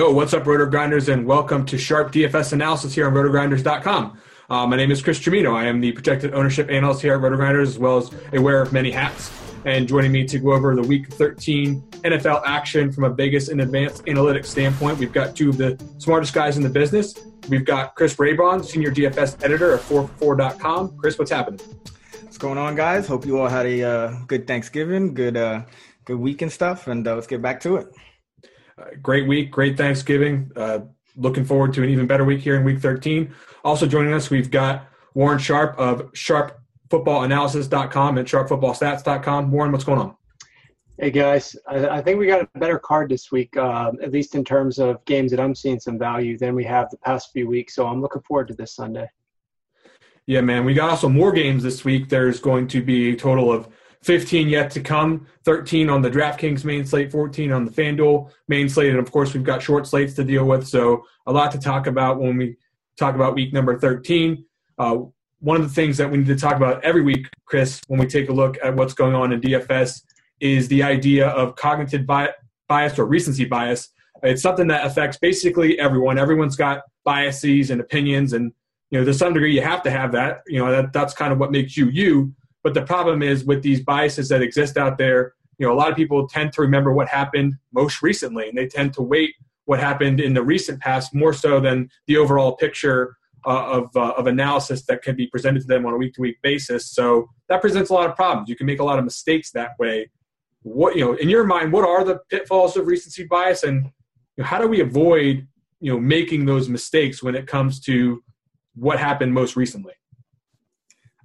Yo, what's up, Roto Grinders, and welcome to Sharp DFS Analysis here on RotoGrinders.com. Uh, my name is Chris Trimino. I am the projected ownership analyst here at RotoGrinders, as well as a wearer of many hats. And joining me to go over the Week 13 NFL action from a Vegas and advanced analytics standpoint, we've got two of the smartest guys in the business. We've got Chris Raybon, senior DFS editor at 4for4.com. Chris, what's happening? What's going on, guys? Hope you all had a uh, good Thanksgiving, good uh, good week and stuff, and uh, let's get back to it great week, great Thanksgiving. Uh, looking forward to an even better week here in week 13. Also joining us, we've got Warren Sharp of sharpfootballanalysis.com and sharpfootballstats.com. Warren, what's going on? Hey guys, I, I think we got a better card this week, uh, at least in terms of games that I'm seeing some value than we have the past few weeks. So I'm looking forward to this Sunday. Yeah, man, we got also more games this week. There's going to be a total of 15 yet to come, 13 on the DraftKings main slate, 14 on the FanDuel main slate, and of course we've got short slates to deal with. So a lot to talk about when we talk about week number 13. Uh, one of the things that we need to talk about every week, Chris, when we take a look at what's going on in DFS, is the idea of cognitive bias or recency bias. It's something that affects basically everyone. Everyone's got biases and opinions, and you know to some degree you have to have that. You know that that's kind of what makes you you. But the problem is with these biases that exist out there, you know, a lot of people tend to remember what happened most recently, and they tend to weight what happened in the recent past more so than the overall picture uh, of, uh, of analysis that can be presented to them on a week to week basis. So that presents a lot of problems. You can make a lot of mistakes that way. What you know, in your mind, what are the pitfalls of recency bias, and you know, how do we avoid you know making those mistakes when it comes to what happened most recently?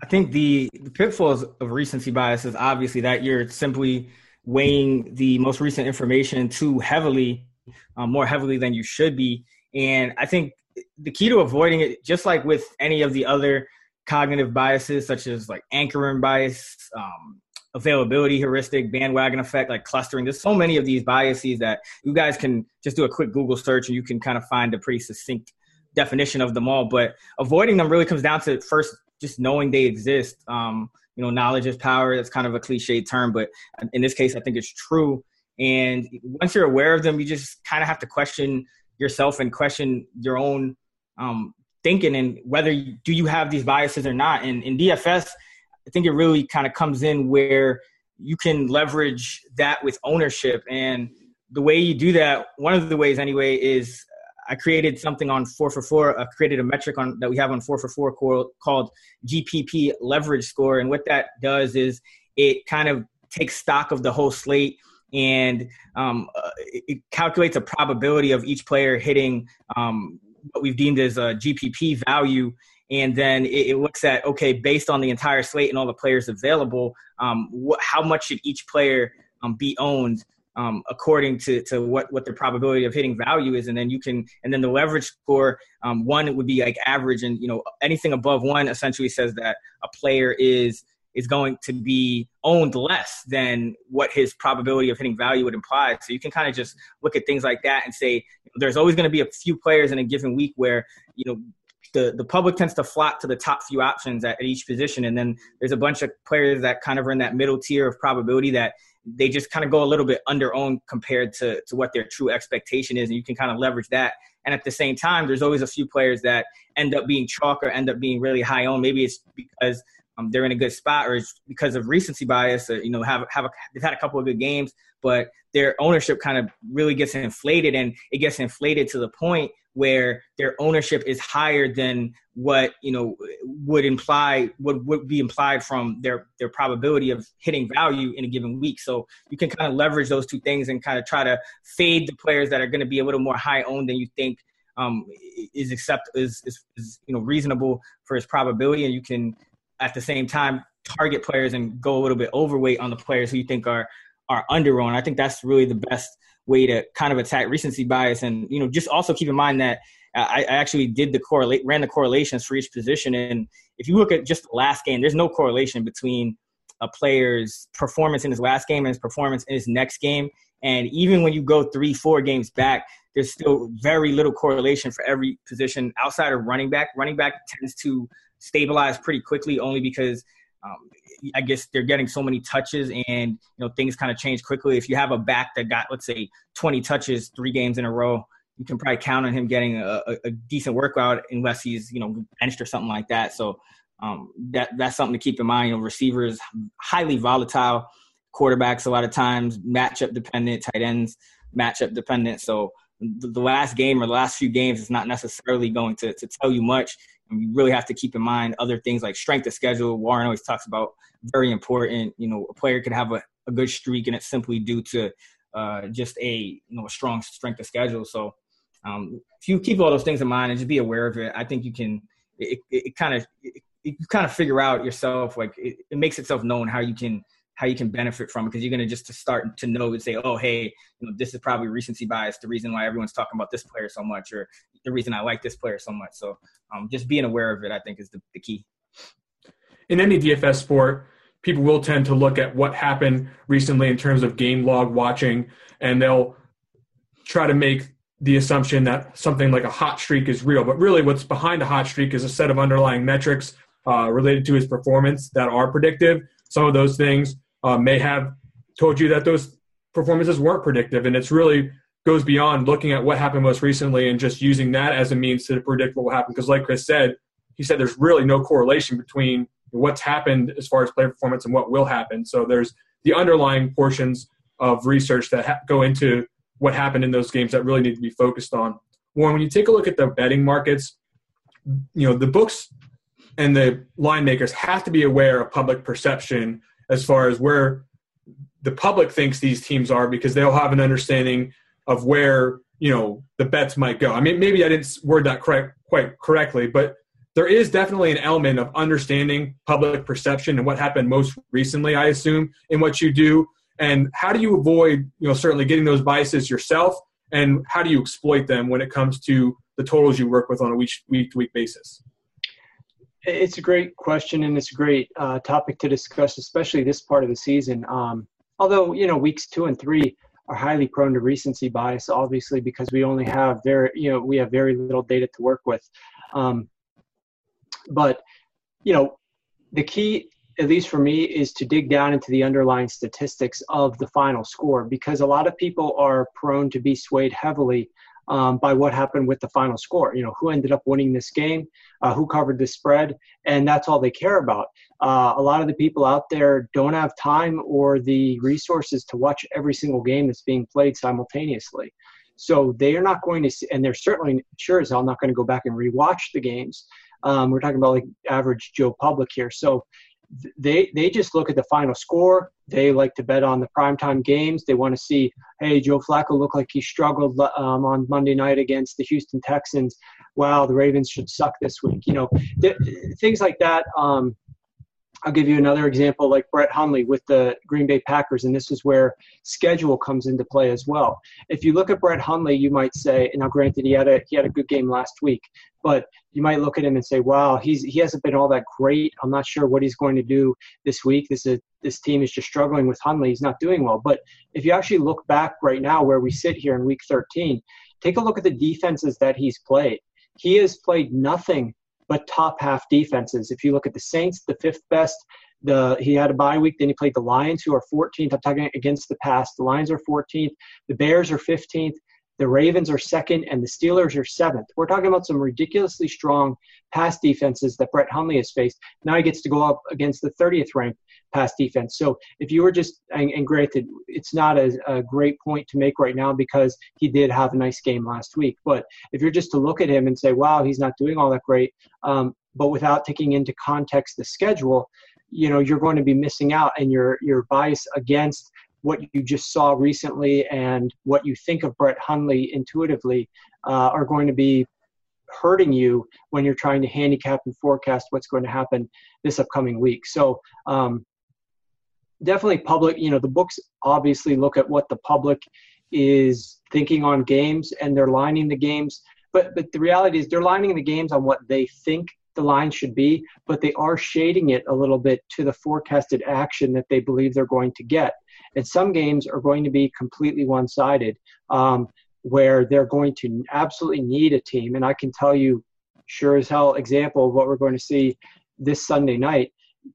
I think the, the pitfalls of recency bias is obviously that you're simply weighing the most recent information too heavily, um, more heavily than you should be. And I think the key to avoiding it, just like with any of the other cognitive biases, such as like anchoring bias, um, availability heuristic, bandwagon effect, like clustering. There's so many of these biases that you guys can just do a quick Google search and you can kind of find a pretty succinct definition of them all. But avoiding them really comes down to first just knowing they exist. Um, you know, knowledge is power. That's kind of a cliche term, but in this case, I think it's true. And once you're aware of them, you just kind of have to question yourself and question your own um, thinking and whether you, do you have these biases or not. And in DFS, I think it really kind of comes in where you can leverage that with ownership. And the way you do that, one of the ways anyway, is I created something on four for four. I created a metric on that we have on four for four called, GPP leverage score, and what that does is it kind of takes stock of the whole slate and um, uh, it calculates a probability of each player hitting um, what we've deemed as a GPP value. And then it, it, looks at okay, based on the entire slate and all the players available, um, wh- how much should each player um, be owned um, according to, to what, what the probability of hitting value is. And then you can, and then the leverage score, um, one it would be like average and, you know, anything above one essentially says that a player is, is going to be owned less than what his probability of hitting value would imply. So you can kind of just look at things like that and say there's always going to be a few players in a given week where you know the, the public tends to flock to the top few options at, at each position. And then there's a bunch of players that kind of are in that middle tier of probability that they just kind of go a little bit under owned compared to, to what their true expectation is. And you can kind of leverage that. And at the same time, there's always a few players that end up being chalk or end up being really high owned. Maybe it's because um, they're in a good spot, or it's because of recency bias. Or, you know, have have a, they've had a couple of good games, but their ownership kind of really gets inflated, and it gets inflated to the point where their ownership is higher than what you know would imply would, would be implied from their their probability of hitting value in a given week so you can kind of leverage those two things and kind of try to fade the players that are going to be a little more high owned than you think um, is accept is, is, is you know reasonable for his probability and you can at the same time target players and go a little bit overweight on the players who you think are are under owned. I think that's really the best way to kind of attack recency bias. And you know, just also keep in mind that I, I actually did the correlate ran the correlations for each position. And if you look at just the last game, there's no correlation between a player's performance in his last game and his performance in his next game. And even when you go three, four games back, there's still very little correlation for every position outside of running back. Running back tends to stabilize pretty quickly only because um, I guess they're getting so many touches and you know things kind of change quickly. If you have a back that got let's say 20 touches three games in a row, you can probably count on him getting a, a decent workout unless he's you know benched or something like that. So um, that that's something to keep in mind. You know, receivers highly volatile, quarterbacks a lot of times matchup dependent, tight ends matchup dependent. So the last game or the last few games is not necessarily going to, to tell you much. And you really have to keep in mind other things like strength of schedule. Warren always talks about very important. You know, a player could have a, a good streak and it's simply due to uh, just a you know a strong strength of schedule. So um, if you keep all those things in mind and just be aware of it, I think you can. It, kind of you kind of figure out yourself like it, it makes itself known how you can how you can benefit from it because you're going to just to start to know and say, oh, hey, you know, this is probably recency bias, the reason why everyone's talking about this player so much, or the reason I like this player so much. So um, just being aware of it, I think, is the, the key. In any DFS sport, people will tend to look at what happened recently in terms of game log watching, and they'll try to make the assumption that something like a hot streak is real. But really, what's behind a hot streak is a set of underlying metrics uh, related to his performance that are predictive. Some of those things uh, may have told you that those performances weren't predictive, and it's really goes beyond looking at what happened most recently and just using that as a means to predict what will happen. Because, like Chris said, he said there's really no correlation between what's happened as far as player performance and what will happen. So there's the underlying portions of research that ha- go into what happened in those games that really need to be focused on. Warren, when you take a look at the betting markets, you know the books and the line makers have to be aware of public perception as far as where the public thinks these teams are because they'll have an understanding of where you know the bets might go. I mean, maybe I didn't word that correct quite correctly, but there is definitely an element of understanding public perception and what happened most recently. I assume in what you do, and how do you avoid you know certainly getting those biases yourself, and how do you exploit them when it comes to the totals you work with on a week week to week basis? It's a great question, and it's a great uh, topic to discuss, especially this part of the season. Um, although you know weeks two and three are highly prone to recency bias, obviously because we only have very you know we have very little data to work with. Um, but you know, the key, at least for me, is to dig down into the underlying statistics of the final score because a lot of people are prone to be swayed heavily um, by what happened with the final score. You know, who ended up winning this game, uh, who covered the spread, and that's all they care about. Uh, a lot of the people out there don't have time or the resources to watch every single game that's being played simultaneously. So they are not going to, see, and they're certainly sure as hell not going to go back and rewatch the games. Um, we're talking about like average Joe public here. So they they just look at the final score. They like to bet on the primetime games. They want to see, hey, Joe Flacco looked like he struggled um, on Monday night against the Houston Texans. Wow, the Ravens should suck this week. You know, th- things like that. Um, I'll give you another example like Brett Hundley with the Green Bay Packers, and this is where schedule comes into play as well. If you look at Brett Hundley, you might say, and now granted he had a he had a good game last week, but you might look at him and say, wow, he's he hasn't been all that great. I'm not sure what he's going to do this week. This is this team is just struggling with Hundley. He's not doing well. But if you actually look back right now where we sit here in week 13, take a look at the defenses that he's played. He has played nothing but top half defenses. If you look at the Saints, the fifth best. The he had a bye week. Then he played the Lions, who are 14th. I'm talking against the pass. The Lions are 14th. The Bears are 15th. The Ravens are second, and the Steelers are seventh. We're talking about some ridiculously strong pass defenses that Brett Hundley has faced. Now he gets to go up against the 30th ranked pass defense. So if you were just, and, and granted, it's not a, a, great point to make right now because he did have a nice game last week. But if you're just to look at him and say, wow, he's not doing all that great, um, but without taking into context the schedule, you know, you're going to be missing out and your, your bias against what you just saw recently and what you think of Brett Hundley intuitively uh, are going to be hurting you when you're trying to handicap and forecast what's going to happen this upcoming week. So um, definitely public, you know, the books obviously look at what the public is thinking on games and they're lining the games. But, but the reality is they're lining the games on what they think the line should be, but they are shading it a little bit to the forecasted action that they believe they're going to get. And some games are going to be completely one sided, um, where they're going to absolutely need a team. And I can tell you, sure as hell, example of what we're going to see this Sunday night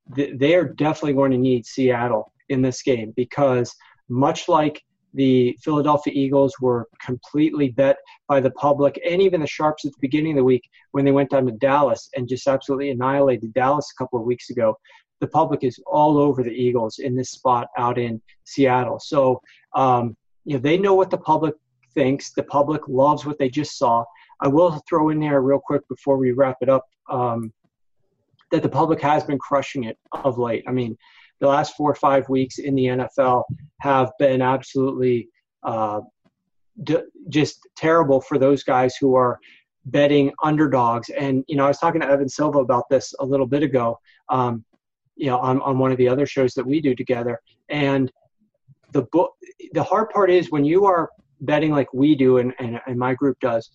they are definitely going to need Seattle in this game because much like the Philadelphia Eagles were completely bet by the public and even the Sharps at the beginning of the week when they went down to Dallas and just absolutely annihilated Dallas a couple of weeks ago. The public is all over the Eagles in this spot out in Seattle. So, um, you know, they know what the public thinks. The public loves what they just saw. I will throw in there real quick before we wrap it up. Um, that the public has been crushing it of late. I mean, the last four or five weeks in the NFL have been absolutely uh, d- just terrible for those guys who are betting underdogs. And you know, I was talking to Evan Silva about this a little bit ago. Um, you know, on, on one of the other shows that we do together. And the book, the hard part is when you are betting like we do and, and, and my group does,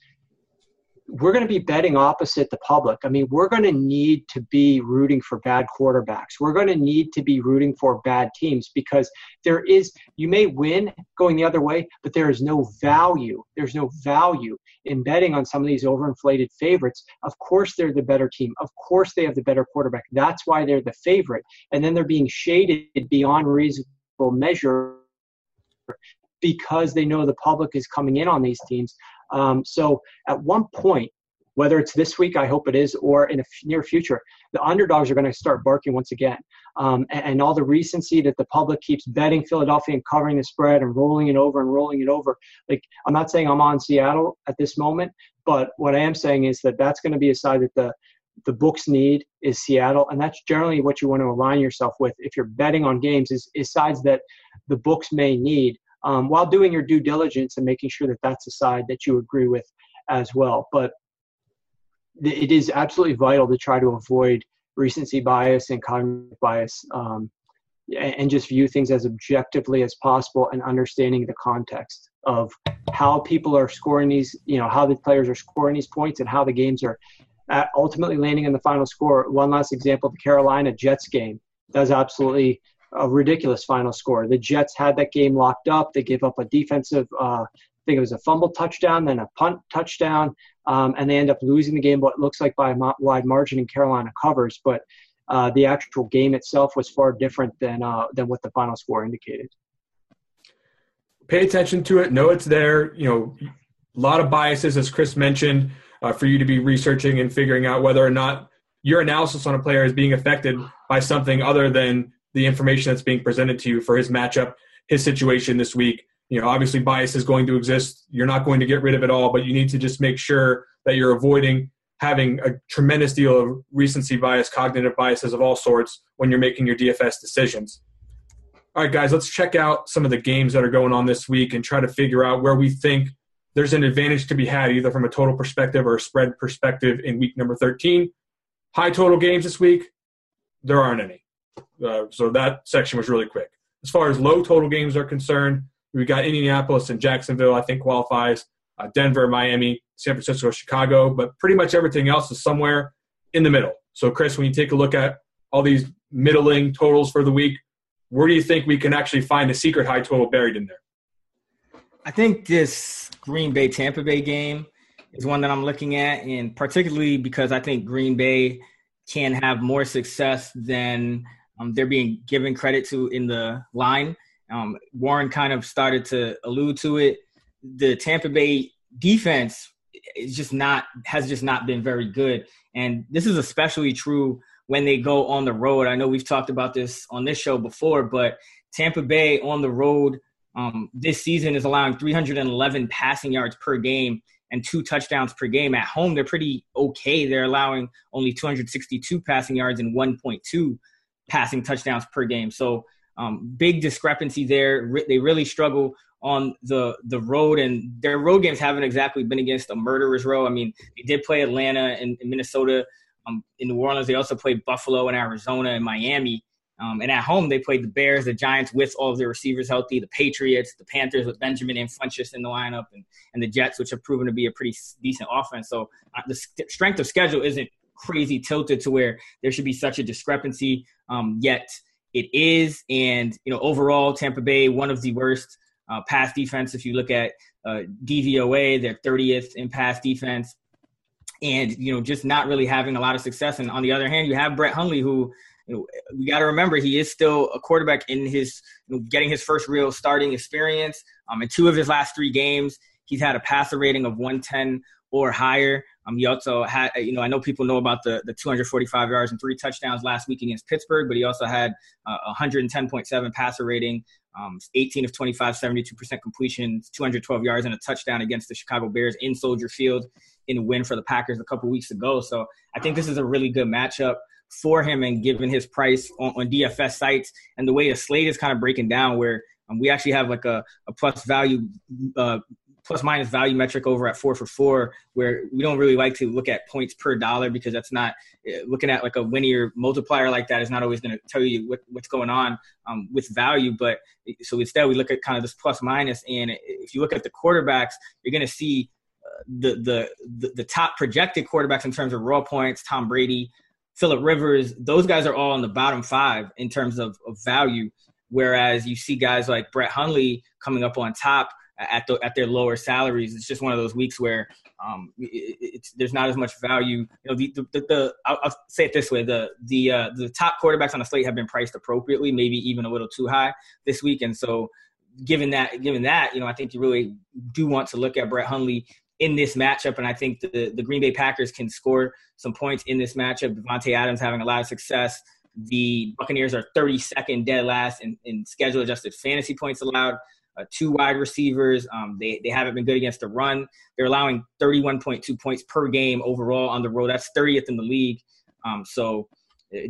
we're going to be betting opposite the public. I mean, we're going to need to be rooting for bad quarterbacks. We're going to need to be rooting for bad teams because there is, you may win going the other way, but there is no value. There's no value in betting on some of these overinflated favorites. Of course, they're the better team. Of course, they have the better quarterback. That's why they're the favorite. And then they're being shaded beyond reasonable measure because they know the public is coming in on these teams. Um, so at one point, whether it's this week, I hope it is, or in a near future, the underdogs are going to start barking once again. Um, and, and, all the recency that the public keeps betting Philadelphia and covering the spread and rolling it over and rolling it over. Like, I'm not saying I'm on Seattle at this moment, but what I am saying is that that's going to be a side that the the books need is Seattle, and that's generally what you want to align yourself with if you're betting on games. Is, is sides that the books may need um, while doing your due diligence and making sure that that's a side that you agree with as well. But it is absolutely vital to try to avoid recency bias and cognitive bias um, and just view things as objectively as possible and understanding the context of how people are scoring these, you know, how the players are scoring these points and how the games are ultimately landing in the final score. One last example the Carolina Jets game does absolutely a ridiculous final score. The Jets had that game locked up. They gave up a defensive, uh, I think it was a fumble touchdown, then a punt touchdown, um, and they end up losing the game. What looks like by a wide margin, in Carolina covers, but uh, the actual game itself was far different than uh, than what the final score indicated. Pay attention to it. Know it's there. You know, a lot of biases, as Chris mentioned, uh, for you to be researching and figuring out whether or not your analysis on a player is being affected by something other than the information that's being presented to you for his matchup, his situation this week. You know, obviously bias is going to exist. You're not going to get rid of it all, but you need to just make sure that you're avoiding having a tremendous deal of recency bias, cognitive biases of all sorts when you're making your DFS decisions. All right, guys, let's check out some of the games that are going on this week and try to figure out where we think there's an advantage to be had, either from a total perspective or a spread perspective in week number 13. High total games this week, there aren't any. Uh, so that section was really quick. As far as low total games are concerned, we got Indianapolis and Jacksonville, I think qualifies, uh, Denver, Miami, San Francisco, Chicago, but pretty much everything else is somewhere in the middle. So, Chris, when you take a look at all these middling totals for the week, where do you think we can actually find a secret high total buried in there? I think this Green Bay Tampa Bay game is one that I'm looking at, and particularly because I think Green Bay can have more success than um, they're being given credit to in the line. Um, Warren kind of started to allude to it. The Tampa Bay defense is just not has just not been very good, and this is especially true when they go on the road. I know we've talked about this on this show before, but Tampa Bay on the road um, this season is allowing 311 passing yards per game and two touchdowns per game. At home, they're pretty okay. They're allowing only 262 passing yards and 1.2 passing touchdowns per game. So um, big discrepancy there. They really struggle on the the road, and their road games haven't exactly been against a murderer's row. I mean, they did play Atlanta and, and Minnesota. Um, in New Orleans, they also played Buffalo and Arizona and Miami. Um, and at home, they played the Bears, the Giants with all of their receivers healthy, the Patriots, the Panthers with Benjamin and Funchess in the lineup, and, and the Jets, which have proven to be a pretty decent offense. So uh, the st- strength of schedule isn't crazy tilted to where there should be such a discrepancy. Um, yet it is, and you know, overall, Tampa Bay one of the worst uh, pass defense. If you look at uh, DVOA, they're 30th in pass defense, and you know, just not really having a lot of success. And on the other hand, you have Brett Hundley, who you know, we got to remember he is still a quarterback in his you know, getting his first real starting experience. Um, in two of his last three games, he's had a passer rating of 110 or higher. Um, he also had, you know, I know people know about the, the 245 yards and three touchdowns last week against Pittsburgh, but he also had uh, 110.7 passer rating, um, 18 of 25, 72% completion, 212 yards and a touchdown against the Chicago Bears in Soldier Field in a win for the Packers a couple weeks ago. So I think this is a really good matchup for him and given his price on, on DFS sites and the way the slate is kind of breaking down where um, we actually have like a, a plus value uh, plus minus value metric over at four for four where we don't really like to look at points per dollar because that's not uh, looking at like a linear multiplier like that is not always going to tell you what, what's going on um, with value but so instead we look at kind of this plus minus and if you look at the quarterbacks you're going to see uh, the, the the the top projected quarterbacks in terms of raw points tom brady Philip Rivers, those guys are all in the bottom five in terms of, of value. Whereas you see guys like Brett Hundley coming up on top at the, at their lower salaries. It's just one of those weeks where um, it, there's not as much value. You know, the, the, the, I'll, I'll, say it this way: the the uh, the top quarterbacks on the slate have been priced appropriately, maybe even a little too high this week. And so, given that, given that, you know, I think you really do want to look at Brett Hundley in this matchup, and I think the the Green Bay Packers can score some points in this matchup. Davante Adams having a lot of success. The Buccaneers are 32nd dead last in, in schedule adjusted fantasy points allowed. Uh, two wide receivers. Um, they, they haven't been good against the run. They're allowing 31.2 points per game overall on the road. That's 30th in the league. Um, so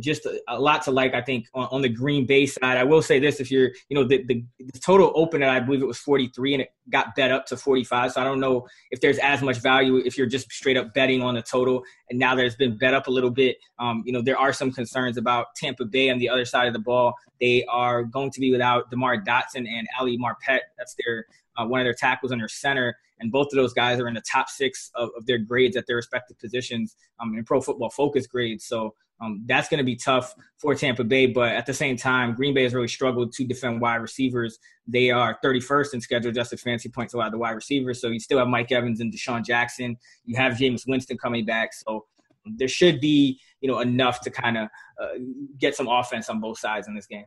just a, lot to like. I think on, on, the Green Bay side, I will say this: if you're, you know, the, the, the total open, I believe it was 43, and it got bet up to 45. So I don't know if there's as much value if you're just straight up betting on the total. And now there's been bet up a little bit. Um, you know, there are some concerns about Tampa Bay on the other side of the ball. They are going to be without Demar Dotson and Ali Marpet. That's their uh, one of their tackles and their center. And both of those guys are in the top six of, of their grades at their respective positions um, in Pro Football Focus grades. So um, that's going to be tough for Tampa Bay, but at the same time, Green Bay has really struggled to defend wide receivers. They are 31st in schedule adjusted fancy points allowed to wide receivers. So you still have Mike Evans and DeSean Jackson. You have Jameis Winston coming back. So there should be, you know, enough to kind of uh, get some offense on both sides in this game.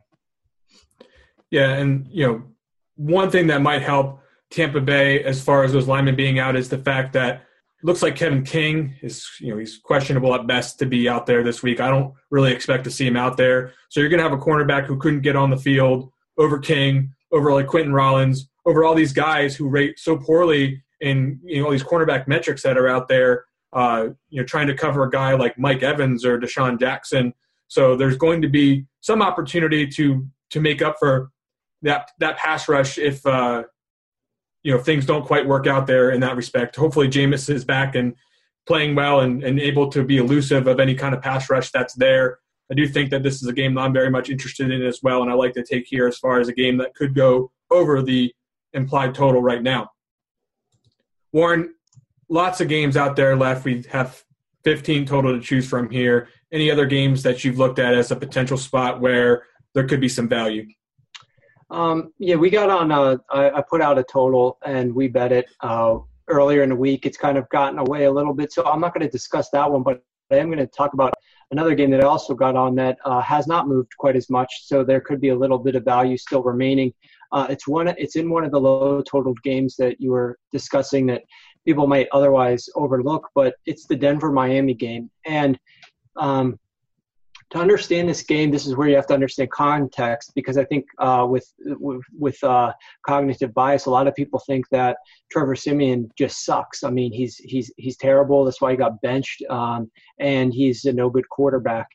Yeah, and you know, one thing that might help Tampa Bay as far as those linemen being out is the fact that looks like Kevin King is, you know, he's questionable at best to be out there this week. I don't really expect to see him out there. So you're going to have a cornerback who couldn't get on the field over King, over like Quinten Rollins, over all these guys who rate so poorly in you know all these cornerback metrics that are out there. Uh, you know, trying to cover a guy like Mike Evans or DeSean Jackson. So there's going to be some opportunity to to make up for that that pass rush if uh, you know things don't quite work out there in that respect. Hopefully, Jameis is back and playing well and, and able to be elusive of any kind of pass rush that's there. I do think that this is a game that I'm very much interested in as well, and I like to take here as far as a game that could go over the implied total right now. Warren, lots of games out there left. We have 15 total to choose from here. Any other games that you've looked at as a potential spot where there could be some value? Um, yeah, we got on. A, I, I put out a total and we bet it uh, earlier in the week. It's kind of gotten away a little bit, so I'm not going to discuss that one. But I am going to talk about another game that I also got on that uh, has not moved quite as much, so there could be a little bit of value still remaining. Uh, it's one. It's in one of the low totaled games that you were discussing that people might otherwise overlook, but it's the Denver Miami game. And um, to understand this game, this is where you have to understand context because I think uh, with with, with uh, cognitive bias, a lot of people think that Trevor Siemian just sucks. I mean, he's he's he's terrible. That's why he got benched, um, and he's a no good quarterback.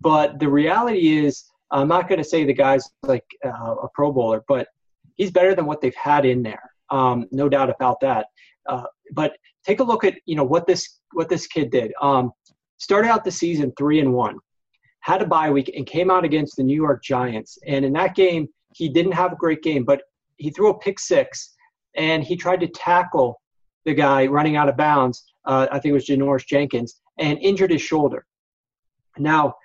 But the reality is, I'm not going to say the guy's like uh, a Pro Bowler, but he's better than what they've had in there. Um, no doubt about that. Uh, but take a look at you know what this what this kid did. Um, started out the season three and one, had a bye week, and came out against the New York Giants. And in that game, he didn't have a great game, but he threw a pick six, and he tried to tackle the guy running out of bounds. Uh, I think it was Janoris Jenkins, and injured his shoulder. Now,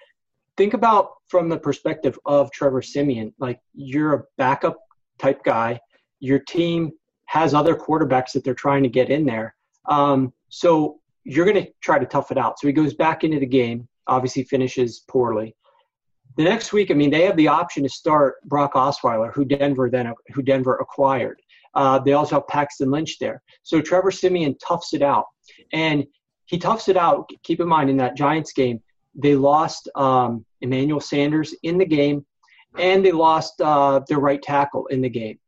think about from the perspective of Trevor Siemian, Like you're a backup type guy. Your team has other quarterbacks that they're trying to get in there. Um, so you're going to try to tough it out. So he goes back into the game, obviously finishes poorly. The next week, I mean, they have the option to start Brock Osweiler, who Denver then who Denver acquired. Uh, they also have Paxton Lynch there. So Trevor Siemian toughs it out, and he toughs it out. Keep in mind in that Giants game, they lost um, Emmanuel Sanders in the game, and they lost uh, their right tackle in the game.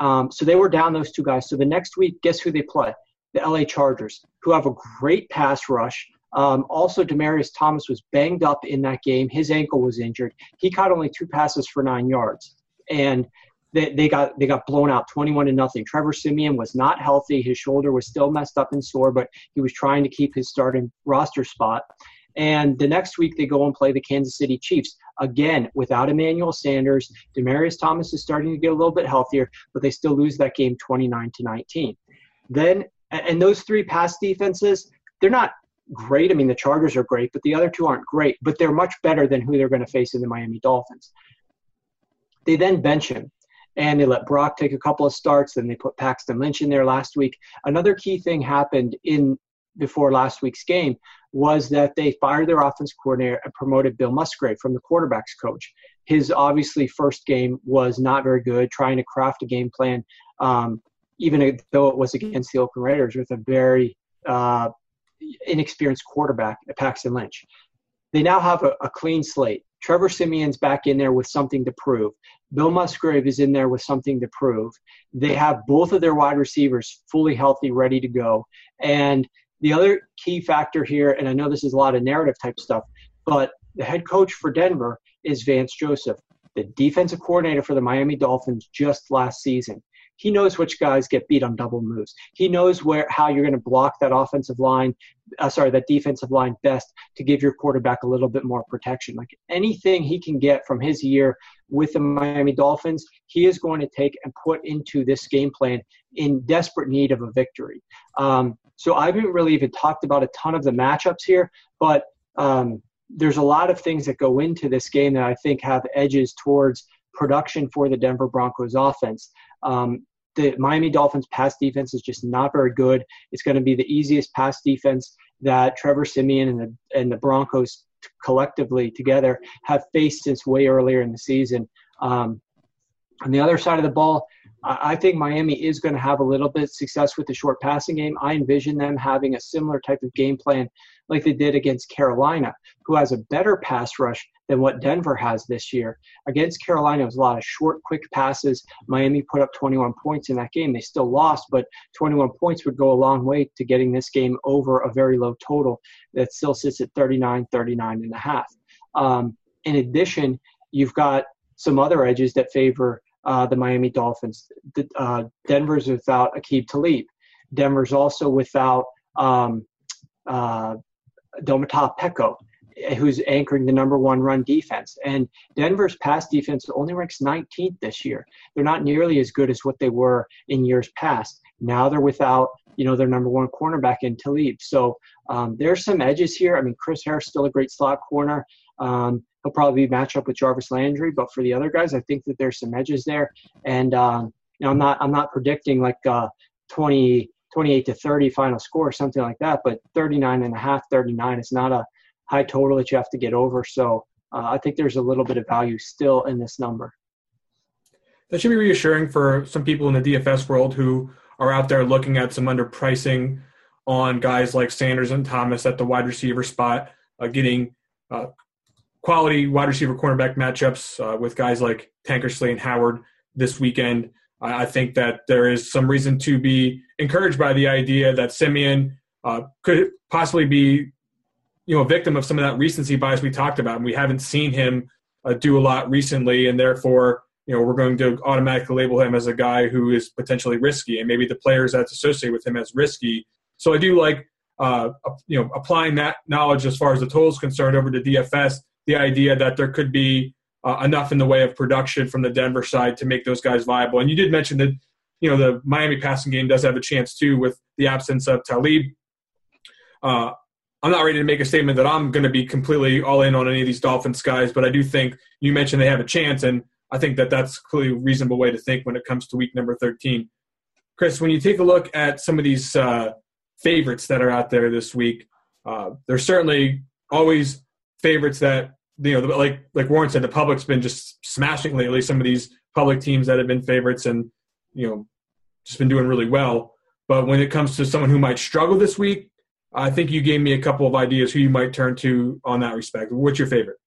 Um, so they were down those two guys. So the next week, guess who they play? The LA Chargers, who have a great pass rush. Um, also, Demaryius Thomas was banged up in that game. His ankle was injured. He caught only two passes for nine yards, and they, they got they got blown out, twenty-one to nothing. Trevor Siemian was not healthy. His shoulder was still messed up and sore, but he was trying to keep his starting roster spot. And the next week they go and play the Kansas City Chiefs again without Emmanuel Sanders. Demaryius Thomas is starting to get a little bit healthier, but they still lose that game 29 to 19. Then and those three pass defenses, they're not great. I mean, the Chargers are great, but the other two aren't great, but they're much better than who they're going to face in the Miami Dolphins. They then bench him and they let Brock take a couple of starts. Then they put Paxton Lynch in there last week. Another key thing happened in before last week's game was that they fired their offense coordinator and promoted Bill Musgrave from the quarterbacks coach. His obviously first game was not very good, trying to craft a game plan, um, even though it was against the Oakland Raiders with a very uh, inexperienced quarterback, at Paxton Lynch. They now have a, a clean slate. Trevor Siemian's back in there with something to prove. Bill Musgrave is in there with something to prove. They have both of their wide receivers fully healthy, ready to go. And the other key factor here, and I know this is a lot of narrative type stuff, but the head coach for Denver is Vance Joseph, the defensive coordinator for the Miami Dolphins just last season. He knows which guys get beat on double moves. He knows where how you're going to block that offensive line, uh, sorry, that defensive line best to give your quarterback a little bit more protection. Like anything he can get from his year with the Miami Dolphins, he is going to take and put into this game plan in desperate need of a victory. Um, so I haven't really even talked about a ton of the matchups here, but um, there's a lot of things that go into this game that I think have edges towards production for the Denver Broncos offense. Um, the Miami Dolphins pass defense is just not very good. It's going to be the easiest pass defense that Trevor Siemian and the, and the Broncos collectively together have faced since way earlier in the season. Um, on the other side of the ball, I think Miami is going to have a little bit of success with the short passing game. I envision them having a similar type of game plan like they did against Carolina, who has a better pass rush than what Denver has this year. Against Carolina, it was a lot of short, quick passes. Miami put up 21 points in that game. They still lost, but 21 points would go a long way to getting this game over a very low total that still sits at 39, 39 and a half. Um, in addition, you've got some other edges that favor uh, the Miami Dolphins. Uh, Denver's without Aqib Talib. Denver's also without um, uh, Domata Peko. who's anchoring the number one run defense. And Denver's pass defense only ranks 19th this year. They're not nearly as good as what they were in years past. Now they're without, you know, their number one cornerback in Talib. So um, there's some edges here. I mean, Chris Harris still a great slot corner. Um, he'll probably match up with Jarvis Landry, but for the other guys, I think that there's some edges there. And um, you know, I'm not I'm not predicting like uh, 20 28 to 30 final score, something like that. But 39 and a half, 39 is not a high total that you have to get over. So uh, I think there's a little bit of value still in this number. That should be reassuring for some people in the DFS world who are out there looking at some underpricing on guys like Sanders and Thomas at the wide receiver spot, uh, getting uh, quality wide receiver cornerback matchups uh, with guys like Tankersley and Howard this weekend. I think that there is some reason to be encouraged by the idea that Siemian uh, could possibly be, you know, a victim of some of that recency bias we talked about. And we haven't seen him uh, do a lot recently, and therefore, you know, we're going to automatically label him as a guy who is potentially risky, and maybe the players that's associated with him as risky. So I do like, uh, you know, applying that knowledge as far as the total is concerned over to DFS. The idea that there could be uh, enough in the way of production from the Denver side to make those guys viable. And you did mention that you know the Miami passing game does have a chance too with the absence of Talib. Uh, I'm not ready to make a statement that I'm going to be completely all in on any of these Dolphins guys, but I do think you mentioned they have a chance, and I think that that's clearly a reasonable way to think when it comes to week number 13. Chris, when you take a look at some of these uh, favorites that are out there this week, uh, there's certainly always favorites that you know, like like Warren said, the public's been just smashing lately. Some of these public teams that have been favorites and you know just been doing really well. But when it comes to someone who might struggle this week, I think you gave me a couple of ideas who you might turn to on that respect. What's your favorite?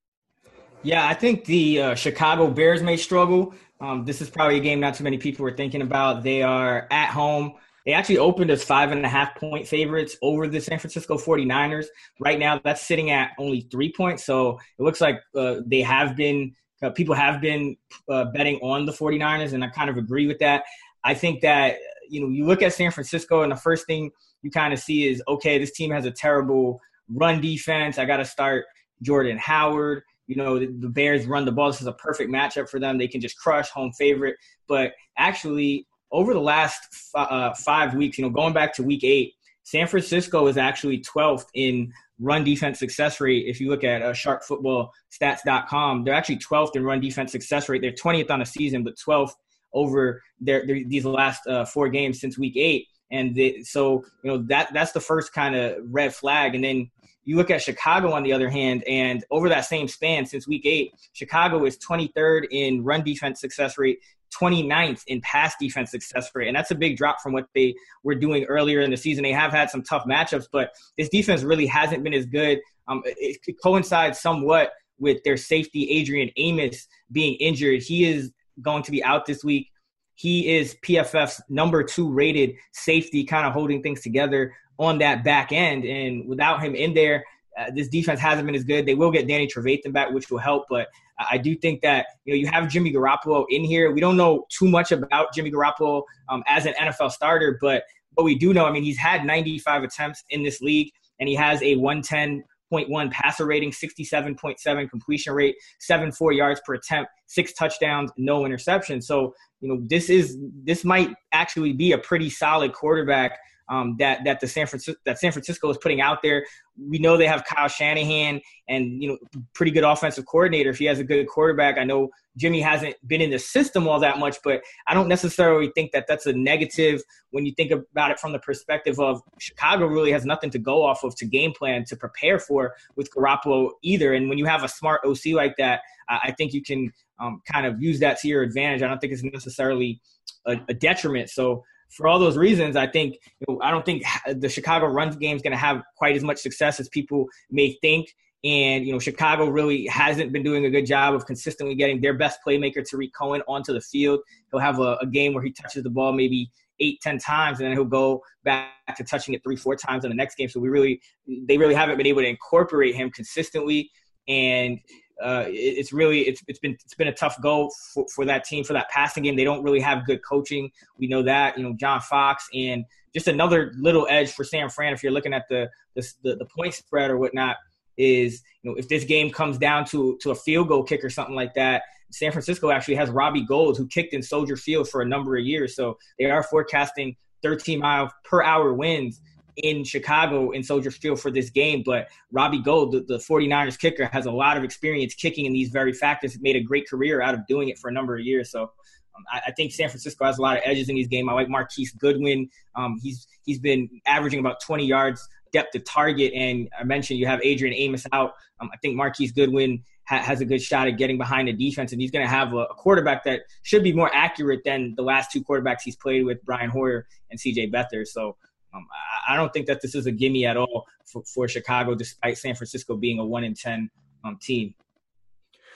Yeah, I think the uh, Chicago Bears may struggle. Um, this is probably a game not too many people were thinking about. They are at home. They actually opened as five and a half point favorites over the San Francisco 49ers. Right now, that's sitting at only three points. So it looks like uh, they have been, uh, people have been uh, betting on the 49ers, and I kind of agree with that. I think that, you know, you look at San Francisco, and the first thing you kind of see is, okay, this team has a terrible run defense. I got to start Jordan Howard. You know, the, the Bears run the ball. This is a perfect matchup for them. They can just crush home favorite. But actually, over the last uh, five weeks, you know, going back to week eight, San Francisco is actually 12th in run defense success rate. If you look at uh, sharpfootballstats.com, they're actually 12th in run defense success rate. They're 20th on the season, but 12th over their, their these last uh, four games since week eight. And so, you know, that that's the first kind of red flag. And then you look at Chicago on the other hand, and over that same span since week eight, Chicago is 23rd in run defense success rate, 29th in pass defense success rate. And that's a big drop from what they were doing earlier in the season. They have had some tough matchups, but this defense really hasn't been as good. Um, it, it coincides somewhat with their safety, Adrian Amos, being injured. He is going to be out this week. He is PFF's number two rated safety, kind of holding things together on that back end. And without him in there, uh, this defense hasn't been as good. They will get Danny Trevathan back, which will help, but I do think that you know you have Jimmy Garoppolo in here. We don't know too much about Jimmy Garoppolo um, as an NFL starter, but what we do know, I mean, he's had 95 attempts in this league, and he has a 110.1 passer rating, 67.7 completion rate, seven four yards per attempt, six touchdowns, no interceptions. So you know this is this might actually be a pretty solid quarterback um, that that the San Francisco that San Francisco is putting out there. We know they have Kyle Shanahan and you know pretty good offensive coordinator. If he has a good quarterback, I know Jimmy hasn't been in the system all that much, but I don't necessarily think that that's a negative when you think about it from the perspective of Chicago really has nothing to go off of to game plan to prepare for with Garoppolo either. And when you have a smart OC like that, I think you can um, kind of use that to your advantage. I don't think it's necessarily a, a detriment. So for all those reasons, I think you know, I don't think the Chicago run game is going to have quite as much success as people may think. And you know, Chicago really hasn't been doing a good job of consistently getting their best playmaker, Tarik Cohen, onto the field. He'll have a, a game where he touches the ball maybe eight, ten times, and then he'll go back to touching it three, four times in the next game. So we really, they really haven't been able to incorporate him consistently. And uh, it's really it's, it's been it's been a tough go for, for that team for that passing game. They don't really have good coaching. We know that. You know, John Fox and just another little edge for San Fran. If you're looking at the the, the point spread or whatnot, is you know if this game comes down to to a field goal kick or something like that. San Francisco actually has Robbie Gould, who kicked in Soldier Field for a number of years. So they are forecasting 13 mile per hour winds in Chicago in Soldier Field for this game. But Robbie Gould, the, the 49ers kicker, has a lot of experience kicking in these very factors. Made a great career out of doing it for a number of years. So um, I, I, think San Francisco has a lot of edges in these game. I like Marquise Goodwin. Um, he's he's been averaging about 20 yards depth to target. And I mentioned you have Adrian Amos out. Um, I think Marquise Goodwin ha- has a good shot at getting behind the defense, and he's going to have a, a, quarterback that should be more accurate than the last two quarterbacks he's played with, Brian Hoyer and C.J. Beathard. So um, I, I, don't think that this is a gimme at all for, for Chicago, despite San Francisco being a one in ten um, team.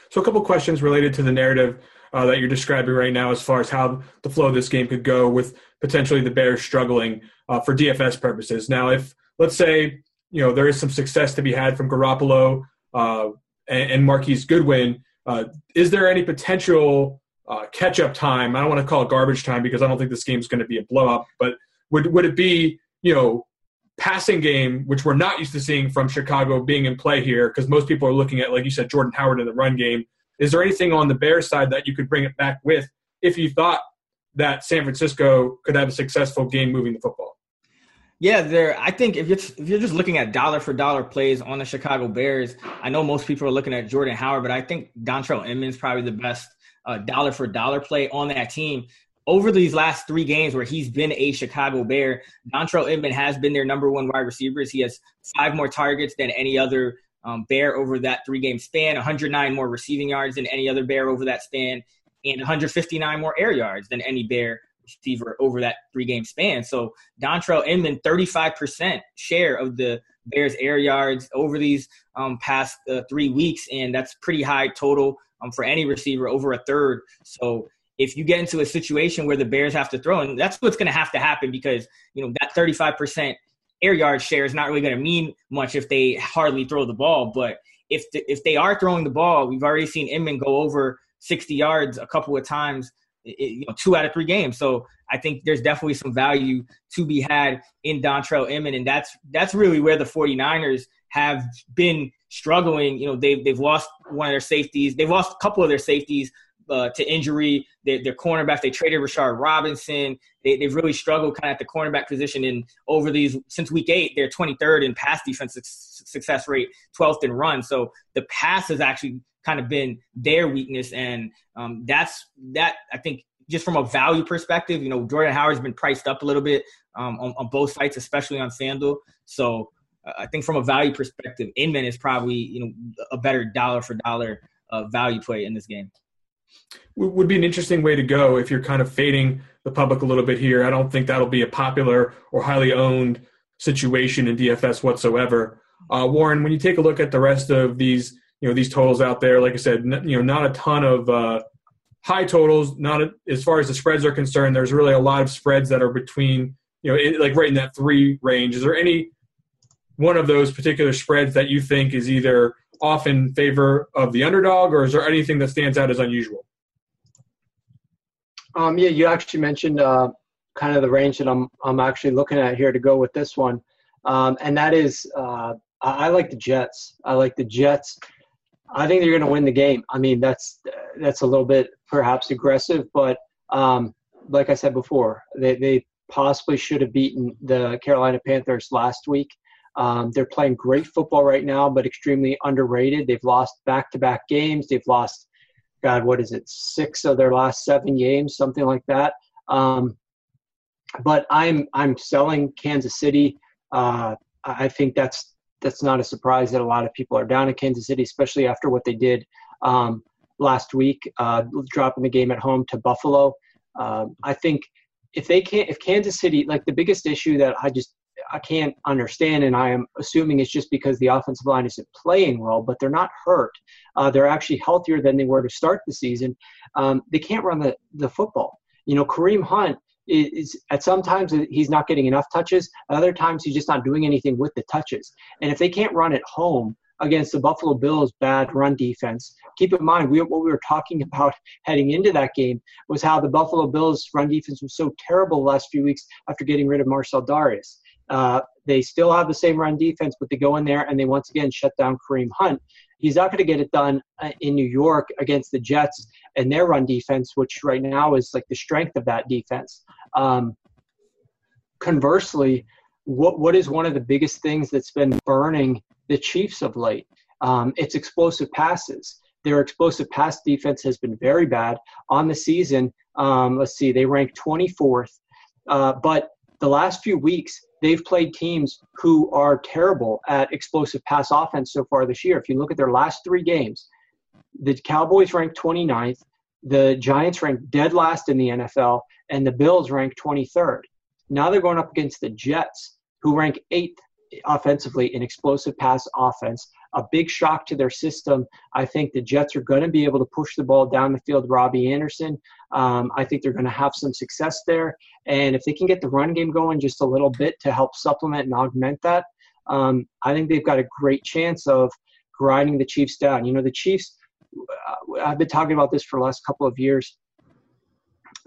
So, a couple questions related to the narrative uh, that you're describing right now, as far as how the flow of this game could go, with potentially the Bears struggling uh, for DFS purposes. Now, if let's say you know there is some success to be had from Garoppolo uh, and, and Marquise Goodwin, uh, is there any potential uh, catch-up time? I don't want to call it garbage time because I don't think this game is going to be a blow-up, but would would it be you know passing game, which we're not used to seeing from Chicago being in play here, because most people are looking at, like you said, Jordan Howard in the run game. Is there anything on the Bears side that you could bring it back with if you thought that San Francisco could have a successful game moving the football? Yeah, there. I think if you're if you're just looking at dollar for dollar plays on the Chicago Bears, I know most people are looking at Jordan Howard, but I think Dontrelle Inman's probably the best uh, dollar for dollar play on that team over these last three games where he's been a Chicago Bear, Dontrelle Inman has been their number one wide receiver. He has five more targets than any other um, Bear over that three game span, 109 more receiving yards than any other Bear over that span, and 159 more air yards than any Bear receiver over that three game span. So Dontrelle Inman, 35% share of the Bears air yards over these um, past uh, three weeks, and that's pretty high total um, for any receiver, over a third. So if you get into a situation where the Bears have to throw, and that's what's going to have to happen because you know that 35% air yard share is not really going to mean much if they hardly throw the ball. But if the, if they are throwing the ball, we've already seen Inman go over 60 yards a couple of times, you know, two out of three games. So I think there's definitely some value to be had in Dontrelle Inman, and that's that's really where the 49ers have been struggling. You know, they've they've lost one of their safeties, they've lost a couple of their safeties uh, to injury. Their, their cornerback, they traded Rashard Robinson. They, they've really struggled kind of at the cornerback position. And over these, since week eight, they're 23rd in pass defense success rate, 12th in run. So the pass has actually kind of been their weakness. And um, that's that, I think, just from a value perspective, you know, Jordan Howard's been priced up a little bit um, on, on both sites, especially on FanDuel. So uh, I think from a value perspective, Inman is probably, you know, a better dollar for dollar uh, value play in this game would be an interesting way to go if you're kind of fading the public a little bit here. I don't think that'll be a popular or highly owned situation in DFS whatsoever. Uh, Warren, when you take a look at the rest of these, you know, these totals out there, like I said, n- you know, not a ton of uh, high totals. Not a, as far as the spreads are concerned. There's really a lot of spreads that are between, you know, like right in that three range. Is there any one of those particular spreads that you think is either off in favor of the underdog, or is there anything that stands out as unusual? Um, yeah, you actually mentioned uh, kind of the range that I'm I'm actually looking at here to go with this one, um, and that is uh, I, I, like the Jets. I like the Jets. I think they're going to win the game. I mean, that's that's a little bit perhaps aggressive, but um, like I said before, they they possibly should have beaten the Carolina Panthers last week. Um, they're playing great football right now, but extremely underrated. They've lost back-to-back games. They've lost, God, what is it, six of their last seven games, something like that. Um, but I'm I'm selling Kansas City. Uh, I think that's that's not a surprise that a lot of people are down in Kansas City, especially after what they did um, last week, uh, dropping the game at home to Buffalo. Uh, I think if they can't, if Kansas City, like the biggest issue that I just I can't understand, and I am assuming it's just because the offensive line isn't playing well, but they're not hurt. Uh, they're actually healthier than they were to start the season. Um, they can't run the, the football. You know, Kareem Hunt is, is at sometimes he's not getting enough touches. At other times he's just not doing anything with the touches. And if they can't run at home against the Buffalo Bills' bad run defense, keep in mind we, what we were talking about heading into that game was how the Buffalo Bills' run defense was so terrible the last few weeks after getting rid of Marcell Dareus. Uh, they still have the same run defense, but they go in there and they once again shut down Kareem Hunt. He's not going to get it done uh, in New York against the Jets and their run defense, which right now is like the strength of that defense. Um, conversely, what what is one of the biggest things that's been burning the Chiefs of late? Um, it's explosive passes. Their explosive pass defense has been very bad on the season. Um, let's see, they rank 24th, uh, but the last few weeks they've played teams who are terrible at explosive pass offense so far this year. If you look at their last three games, the Cowboys ranked 29th, the Giants ranked dead last in the NFL, and the Bills ranked 23rd. Now they're going up against the Jets, who rank eighth offensively in explosive pass offense. A big shock to their system. I think the Jets are going to be able to push the ball down the field. Robbie Anderson. Um, I think they're going to have some success there. And if they can get the run game going just a little bit to help supplement and augment that, um, I think they've got a great chance of grinding the Chiefs down. You know, the Chiefs. Uh, I've been talking about this for the last couple of years.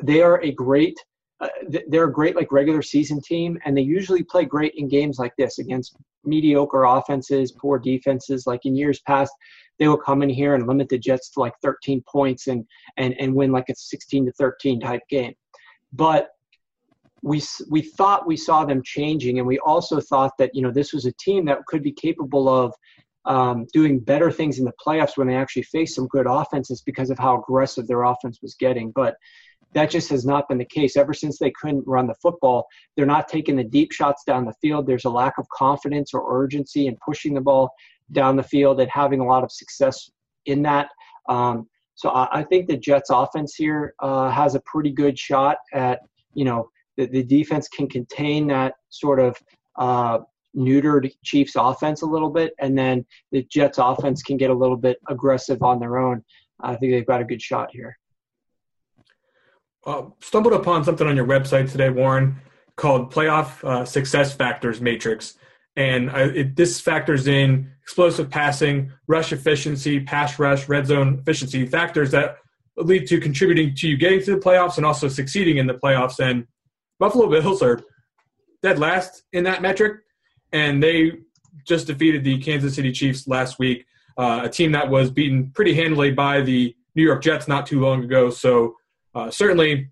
They are a great uh, they're a great like regular season team and they usually play great in games like this against mediocre offenses poor defenses. Like in years past they will come in here and limit the jets to like 13 points and and and win like a 16 to 13 type game. But we we thought we saw them changing and we also thought that you know this was a team that could be capable of um, doing better things in the playoffs when they actually face some good offenses because of how aggressive their offense was getting. But that just has not been the case. Ever since they couldn't run the football, they're not taking the deep shots down the field. There's a lack of confidence or urgency in pushing the ball down the field and having a lot of success in that. Um, so I, I, think the Jets offense here uh, has a pretty good shot at, you know, the, the defense can contain that sort of uh, neutered Chiefs offense a little bit, and then the Jets offense can get a little bit aggressive on their own. I think they've got a good shot here uh, stumbled upon something on your website today, Warren, called Playoff uh, Success Factors Matrix. And I, it, this factors in explosive passing, rush efficiency, pass rush, red zone efficiency, factors that lead to contributing to you getting to the playoffs and also succeeding in the playoffs. And Buffalo Bills are dead last in that metric, and they just defeated the Kansas City Chiefs last week, uh, a team that was beaten pretty handily by the New York Jets not too long ago. So uh, certainly,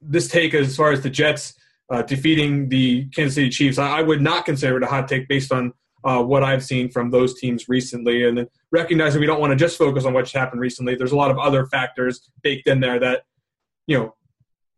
this take as far as the Jets uh, defeating the Kansas City Chiefs, I, I, would not consider it a hot take based on uh, what I've seen from those teams recently. And then recognizing we don't want to just focus on what's happened recently. There's a lot of other factors baked in there that you know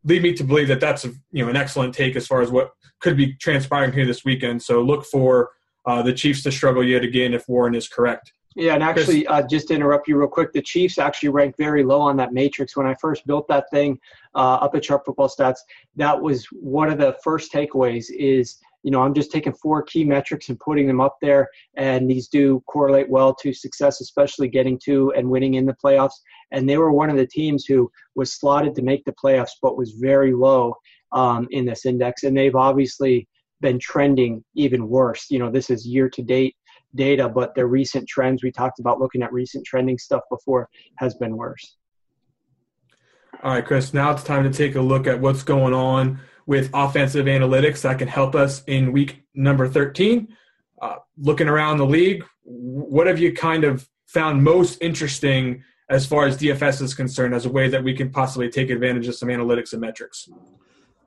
lead me to believe that that's a, you know an excellent take as far as what could be transpiring here this weekend. So look for uh, the Chiefs to struggle yet again if Warren is correct. Yeah, and actually, uh, just to interrupt you real quick, the Chiefs actually ranked very low on that matrix. When I first built that thing uh, up at Sharp Football Stats, that was one of the first takeaways. Is you know I'm just taking four key metrics and putting them up there, and these do correlate well to success, especially getting to and winning in the playoffs. And they were one of the teams who was slotted to make the playoffs, but was very low um, in this index, and they've obviously been trending even worse. You know, this is year to date data, but the recent trends we talked about looking at recent trending stuff before has been worse. All right, Chris, now it's time to take a look at what's going on with offensive analytics that can help us in week number 13. Uh, looking around the league, what have you kind of found most interesting as far as DFS is concerned as a way that we can possibly take advantage of some analytics and metrics?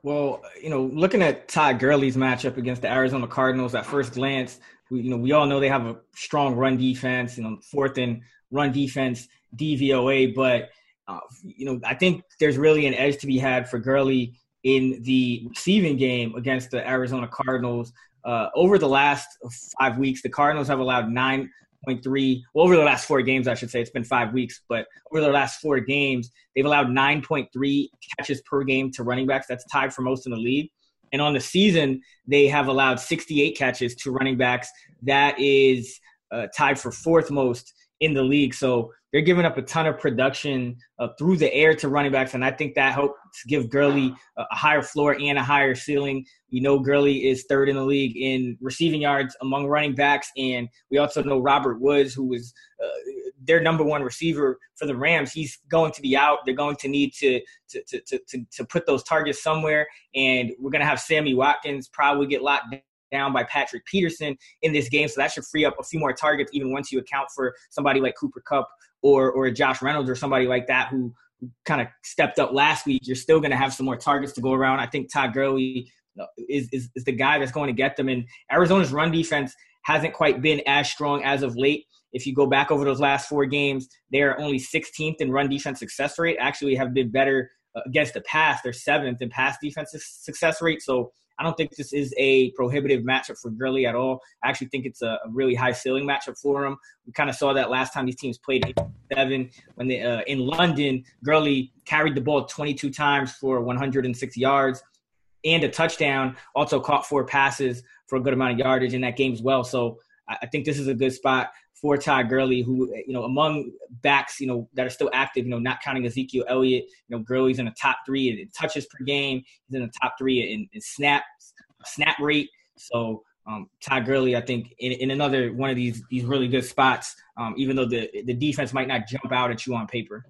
Well, you know, looking at Todd Gurley's matchup against the Arizona Cardinals at first glance, we, you know, we all know they have a strong run defense, you know, fourth in run defense DVOA, but uh, you know, I think there's really an edge to be had for Gurley in the receiving game against the Arizona Cardinals. Uh, over the last five weeks, the Cardinals have allowed 9.3, well, over the last four games, I should say, it's been five weeks, but over the last four games, they've allowed 9.3 catches per game to running backs. That's tied for most in the league. And on the season, they have allowed 68 catches to running backs. That is uh, tied for fourth most in the league. So they're giving up a ton of production uh, through the air to running backs, and I think that helps give Gurley a, higher floor and a higher ceiling. We know Gurley is third in the league in receiving yards among running backs, and we also know Robert Woods, who was uh, their number one receiver for the Rams, he's going to be out. They're going to need to to to to, to put those targets somewhere, and we're going to have Sammy Watkins probably get locked down by Patrick Peterson in this game, so that should free up a few more targets, even once you account for somebody like Cooper Kupp or or Josh Reynolds or somebody like that who kind of stepped up last week. You're still going to have some more targets to go around. I think Todd Gurley is, is, is the guy that's going to get them. And Arizona's run defense hasn't quite been as strong as of late. If you go back over those last four games, they are only 16th in run defense success rate. Actually, have been better against the pass. They're seventh in pass defense success rate. So I don't think this is a prohibitive matchup for Gurley at all. I actually think it's a, a really high ceiling matchup for him. We kind of saw that last time these teams played seven when they uh, in London. Gurley carried the ball 22 times for 106 yards and a touchdown. Also caught four passes for a good amount of yardage in that game as well. So I think this is a good spot for Todd Gurley, who you know among backs you know that are still active, you know not counting Ezekiel Elliott, you know Gurley's in the top three in touches per game. He's in the top three in, in snaps, snap rate. So um, Todd Gurley, I think, in, in another one of these these really good spots, um, even though the the defense might not jump out at you on paper.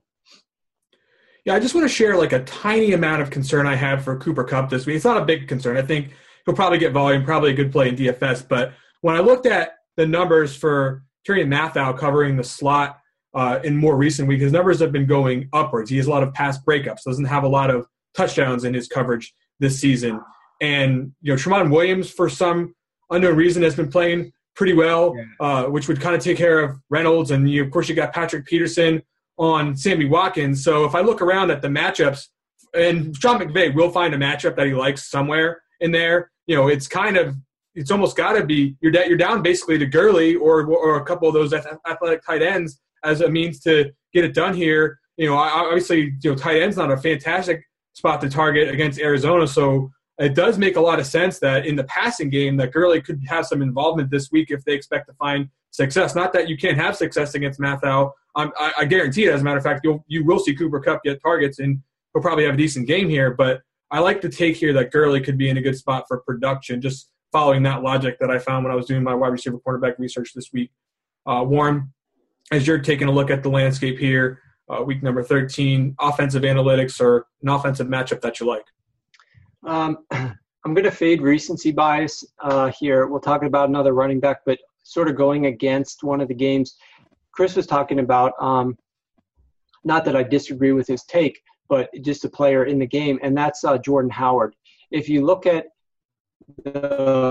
Yeah, I just want to share like a tiny amount of concern I have for Cooper Kupp this week. It's not a big concern. I think he'll probably get volume, probably a good play in DFS. But when I looked at the numbers for Tyrann Mathieu covering the slot uh, in more recent weeks, his numbers have been going upwards. He has a lot of pass breakups, doesn't have a lot of touchdowns in his coverage this season. And you know, Tramon Williams, for some unknown reason, has been playing pretty well, uh, which would kind of take care of Reynolds. And you, of course, you got Patrick Peterson on Sammy Watkins. So if I look around at the matchups, and Sean McVay will find a matchup that he likes somewhere in there. You know, it's kind of it's almost got to be you're you're down basically to Gurley or or a couple of those athletic tight ends as a means to get it done here. You know, obviously, you know, tight end's not a fantastic spot to target against Arizona, so it does make a lot of sense that in the passing game that Gurley could have some involvement this week if they expect to find success. Not that you can't have success against Mathieu. I, I guarantee it. As a matter of fact, you'll you will see Cooper Kupp get targets, and he'll probably have a decent game here. But I like to take here that Gurley could be in a good spot for production. Just following that logic that I found when I was doing my wide receiver cornerback research this week. Uh, Warren, as you're taking a look at the landscape here, uh, week number 13, offensive analytics or an offensive matchup that you like? Um, I'm going to fade recency bias uh, here. We'll talk about another running back, but sort of going against one of the games Chris was talking about. Um, not that I disagree with his take, but just a player in the game, and that's uh, Jordan Howard. If you look at the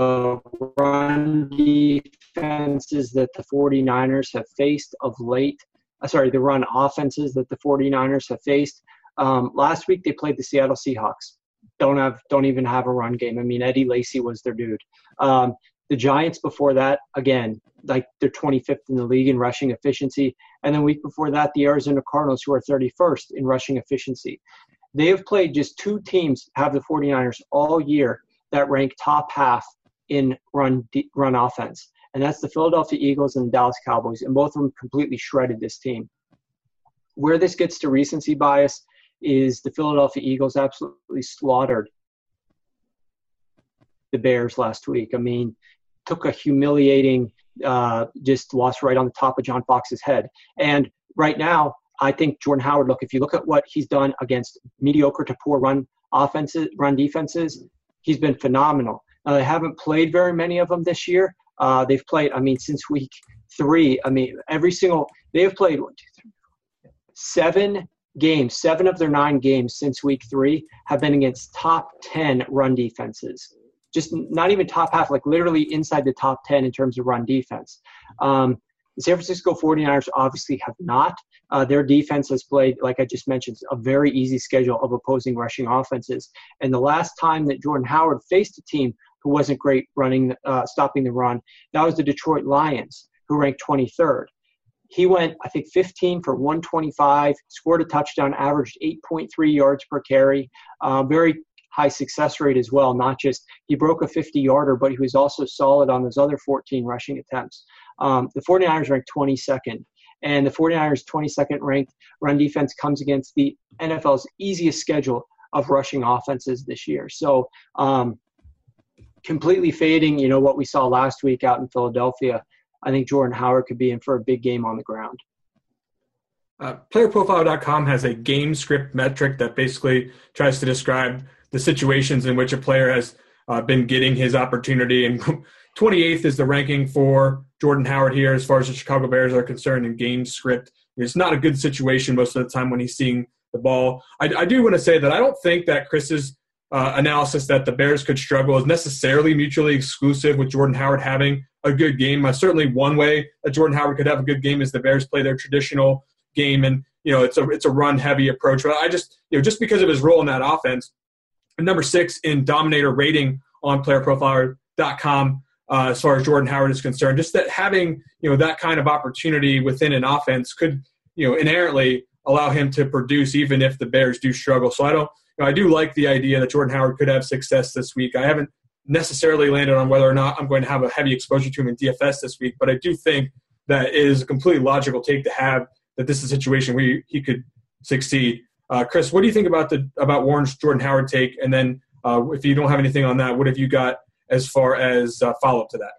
run defenses that the 49ers have faced of late, uh, sorry, the run offenses that the 49ers have faced. Um, last week they played the Seattle Seahawks. Don't have, don't even have a run game. I mean, Eddie Lacy was their dude. Um, the Giants before that, again, like they're 25th in the league in rushing efficiency. And then week before that, the Arizona Cardinals, who are 31st in rushing efficiency. They have played just two teams, have the 49ers all year that rank top half in run run offense, and that's the Philadelphia Eagles and Dallas Cowboys, and both of them completely shredded this team. Where this gets to recency bias is the Philadelphia Eagles absolutely slaughtered the Bears last week. I mean, took a humiliating uh, just loss right on the top of John Fox's head. And right now, I think Jordan Howard. Look, if you look at what he's done against mediocre to poor run offenses, run defenses, he's been phenomenal. Now, they haven't played very many of them this year. Uh, they've played, I mean, since week three. I mean, every single they have played one, two, three, seven games. Seven of their nine games since week three have been against top ten run defenses just not even top half, like literally inside the top 10 in terms of run defense. Um, the San Francisco 49ers obviously have not. Uh, their defense has played, like I just mentioned, a very easy schedule of opposing rushing offenses. And the last time that Jordan Howard faced a team who wasn't great running, uh, stopping the run, that was the Detroit Lions, who ranked 23rd. He went, I think, 15 for 125, scored a touchdown, averaged 8.3 yards per carry. Uh, very high success rate as well. Not just he broke a 50 yarder, but he was also solid on those other 14 rushing attempts. Um, the 49ers ranked 22nd, and the 49ers 22nd ranked run defense comes against the NFL's easiest schedule of rushing offenses this year. So, um, completely fading, you know, what we saw last week out in Philadelphia. I think Jordan Howard could be in for a big game on the ground. uh, playerprofiler.com has a game script metric that basically tries to describe the situations in which a player has uh, been getting his opportunity. And 28th is the ranking for Jordan Howard here as far as the Chicago Bears are concerned in game script. It's not a good situation most of the time when he's seeing the ball. I, I do want to say that I don't think that Chris's uh, analysis that the Bears could struggle is necessarily mutually exclusive with Jordan Howard having a good game. Uh, certainly, one way that Jordan Howard could have a good game is the Bears play their traditional game, and you know it's a it's a run heavy approach. But I just you know just because of his role in that offense, number six in dominator rating on PlayerProfiler.com. Uh, as far as Jordan Howard is concerned, just that having you know that kind of opportunity within an offense could you know inherently allow him to produce even if the Bears do struggle. So I don't, you know, I do like the idea that Jordan Howard could have success this week. I haven't necessarily landed on whether or not I'm going to have a heavy exposure to him in DFS this week, but I do think that it is a completely logical take to have that this is a situation where he could succeed. Uh, Chris, what do you think about the about Warren's Jordan Howard take? And then uh, if you don't have anything on that, what have you got as far as uh, follow up to that?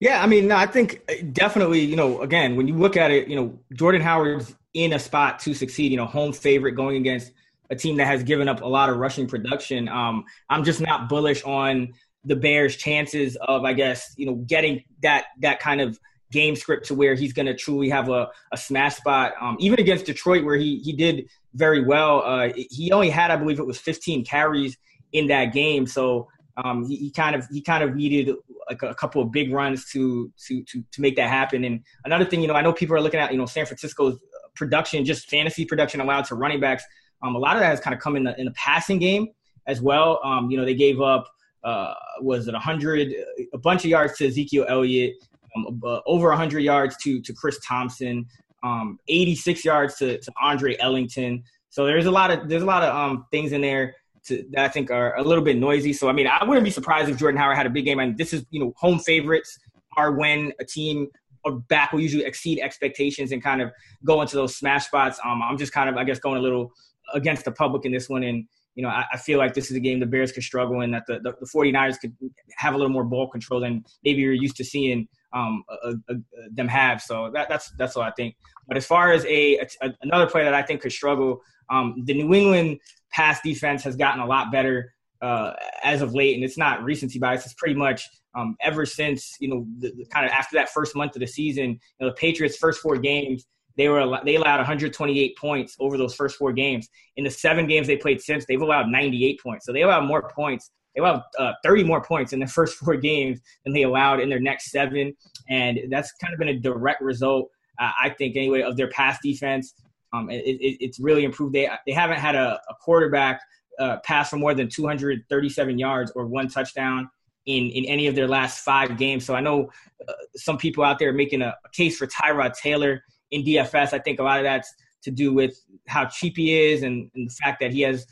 Yeah, I mean, I think uh, definitely, you know, again, when you look at it, you know, Jordan Howard's in a spot to succeed, you know, home favorite going against a team that has given up a lot of rushing production. Um, I'm just not bullish on the Bears' chances of, I guess, you know, getting that that kind of game script to where he's going to truly have a, a smash spot. Um, even against Detroit, where he he did very well, uh, he only had, I believe, it was 15 carries in that game. So um, he, he, kind of he kind of needed like a, couple of big runs to to to to make that happen. And another thing, you know, I know people are looking at you know San Francisco's production, just fantasy production allowed to running backs. Um, a lot of that has kind of come in the in the passing game as well. Um, you know, they gave up uh, was it 100 a bunch of yards to Ezekiel Elliott, um, uh, over 100 yards to to Chris Thompson, um, 86 yards to, to Andre Ellington. So there's a lot of there's a lot of um, things in there to, that I think are a little bit noisy. So I mean, I wouldn't be surprised if Jordan Howard had a big game. I mean, this is you know home favorites are when a team or back will usually exceed expectations and kind of go into those smash spots. Um, I'm just kind of I guess going a little against the public in this one and. You know, I, I feel like this is a game the Bears could struggle in, that the, the, the 49ers could have a little more ball control than maybe you're used to seeing um, a, a, them have. So that, that's that's all I think. But as far as a, another player that I think could struggle, um, the New England pass defense has gotten a lot better uh, as of late, and it's not recency bias. It's pretty much um, ever since you know the, the, kind of after that first month of the season. You know, the Patriots' first four games, they were they allowed 128 points over those first four games. In the seven games they played since, they've allowed 98 points. So they allowed more points. They allowed uh, 30 more points in their first four games than they allowed in their next seven, and that's kind of been a direct result, uh, I think, anyway, of their pass defense. Um, it, it, it's really improved. They they haven't had a, a quarterback uh, pass for more than 237 yards or one touchdown in in any of their last five games. So I know uh, some people out there making a, a, case for Tyrod Taylor in DFS. I think a lot of that's to do with how cheap he is and, and the fact that he has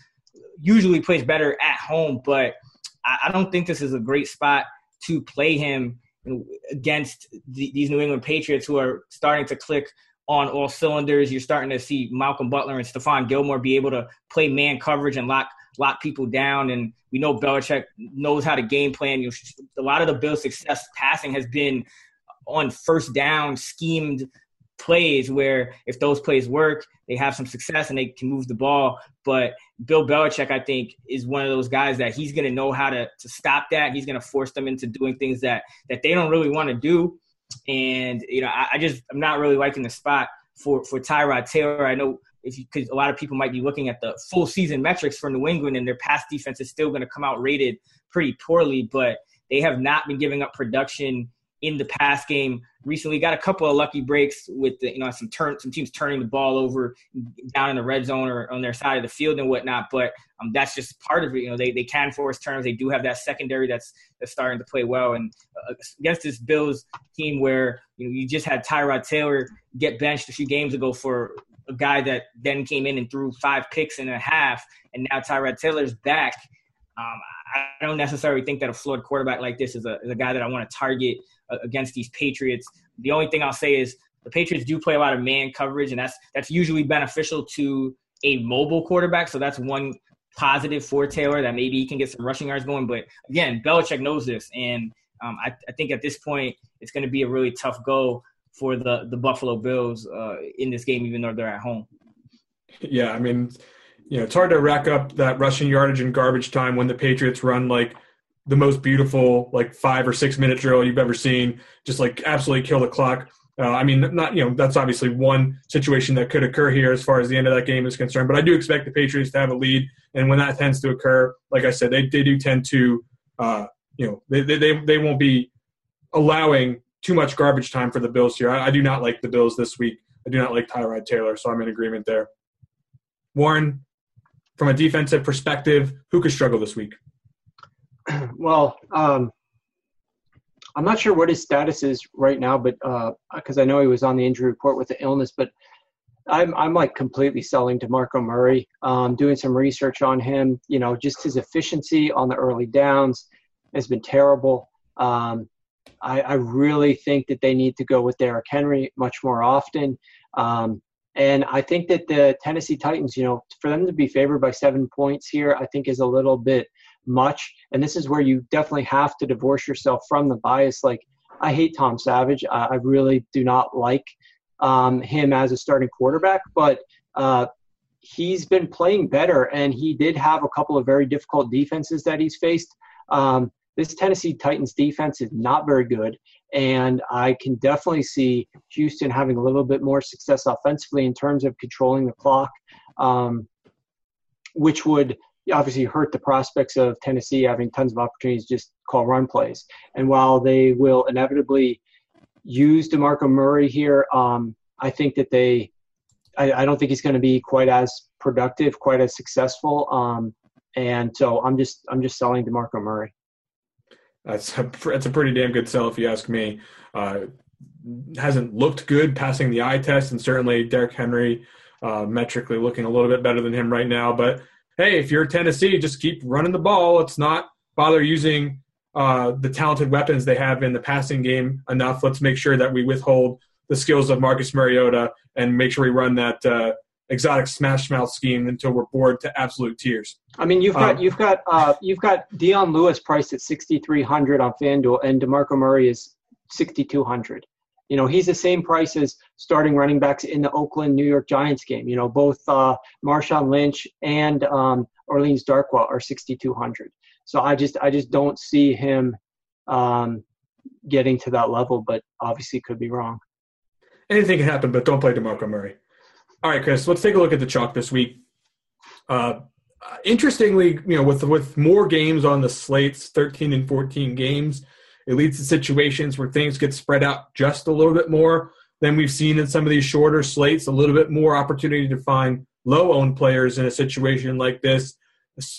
usually plays better at home. But I, I don't think this is a great spot to play him against the, these New England Patriots who are starting to click on all cylinders. You're starting to see Malcolm Butler and Stephon Gilmore be able to play man coverage and lock lock people down. And we know Belichick knows how to game plan. You know, a lot of the Bills' success passing has been on first down schemed plays where if those plays work, they have some success and they can move the ball. But Bill Belichick, I think, is one of those guys that he's going to know how to, to stop that. He's going to force them into doing things that that they don't really want to do. And you know, I, I just I'm not really liking the spot for for Tyrod Taylor. I know if because a lot of people might be looking at the full season metrics for New England, and their pass defense is still going to come out rated pretty poorly, but they have not been giving up production in the pass game recently. Got a couple of lucky breaks with the, you know some turn some teams turning the ball over down in the red zone or on their side of the field and whatnot. But um, that's just part of it. You know they, they can force turns. They do have that secondary that's that's starting to play well. And uh, against this Bills team where you know you just had Tyrod Taylor get benched a few games ago for a guy that then came in and threw five picks and a half, and now Tyrod Taylor's back. Um, I don't necessarily think that a flawed quarterback like this is a, is a guy that I want to target against these Patriots. The only thing I'll say is the Patriots do play a lot of man coverage, and that's that's usually beneficial to a mobile quarterback. So that's one positive for Taylor that maybe he can get some rushing yards going. But again, Belichick knows this, and um, I, I, think at this point it's going to be a really tough go for the the Buffalo Bills uh, in this game, even though they're at home. Yeah, I mean, you know, it's hard to rack up that rushing yardage and garbage time when the Patriots run like the most beautiful like five or six minute drill you've ever seen, just like absolutely kill the clock. Uh, I mean, not you know that's obviously one situation that could occur here as far as the end of that game is concerned. But I do expect the Patriots to have a lead, and when that tends to occur, like I said, they they do tend to, uh, you know, they, they they won't be allowing too much garbage time for the Bills here. I, I do not like the Bills this week. I do not like Tyrod Taylor, so I'm in agreement there. Warren, from a defensive perspective, who could struggle this week? Well, um, I'm not sure what his status is right now, but because uh, I know he was on the injury report with the illness, but I'm I'm like completely selling DeMarco Murray. Um, doing some research on him, you know, just his efficiency on the early downs has been terrible. Um, I, I, really think that they need to go with Derrick Henry much more often. Um, and I think that the Tennessee Titans, you know, for them to be favored by seven points here, I think is a little bit much. And this is where you definitely have to divorce yourself from the bias. Like, I hate Tom Savage. I, I really do not like um, him as a starting quarterback, but uh, he's been playing better, and he did have a couple of very difficult defenses that he's faced. Um, this Tennessee Titans defense is not very good, and I can definitely see Houston having a little bit more success offensively in terms of controlling the clock, um, which would obviously hurt the prospects of Tennessee having tons of opportunities to just call run plays. And while they will inevitably use DeMarco Murray here, um, I think that they, I, I don't think he's going to be quite as productive, quite as successful. Um, and so I'm just, I'm just selling DeMarco Murray. That's a, that's a pretty damn good sell if you ask me. Uh, hasn't looked good passing the eye test, and certainly Derrick Henry uh, metrically looking a little bit better than him right now. But hey, if you're Tennessee, just keep running the ball. Let's not bother using uh, the talented weapons they have in the passing game enough. Let's make sure that we withhold the skills of Marcus Mariota and make sure we run that uh, exotic smash mouth scheme until we're bored to absolute tears. I mean, you've got um, you've got uh, you've got Dion Lewis priced at sixty three hundred on FanDuel, and Demarco Murray is sixty two hundred. You know, he's the same price as starting running backs in the Oakland New York Giants game. You know, both uh, Marshawn Lynch and um, Orleans Darkwa are 6,200. So I just I just don't see him um, getting to that level, but obviously could be wrong. Anything can happen, but don't play DeMarco Murray. All right, Chris, let's take a look at the chalk this week. Uh, interestingly, you know, with with more games on the slates, 13 and 14 games, it leads to situations where things get spread out just a little bit more than we've seen in some of these shorter slates, a little bit more opportunity to find low owned players in a situation like this.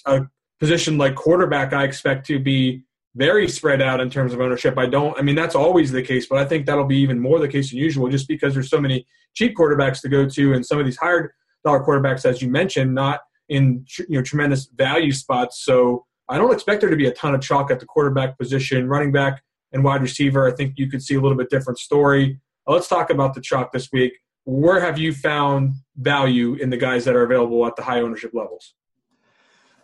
A position like quarterback, I expect to be very spread out in terms of ownership. I don't, I mean, that's always the case, but I think that'll be even more the case than usual just because there's so many cheap quarterbacks to go to and some of these higher dollar quarterbacks, as you mentioned, not in you know tremendous value spots. So I don't expect there to be a ton of chalk at the quarterback position, running back, and wide receiver. I think you could see a little bit different story. Let's talk about the chalk this week. Where have you found value in the guys that are available at the high ownership levels?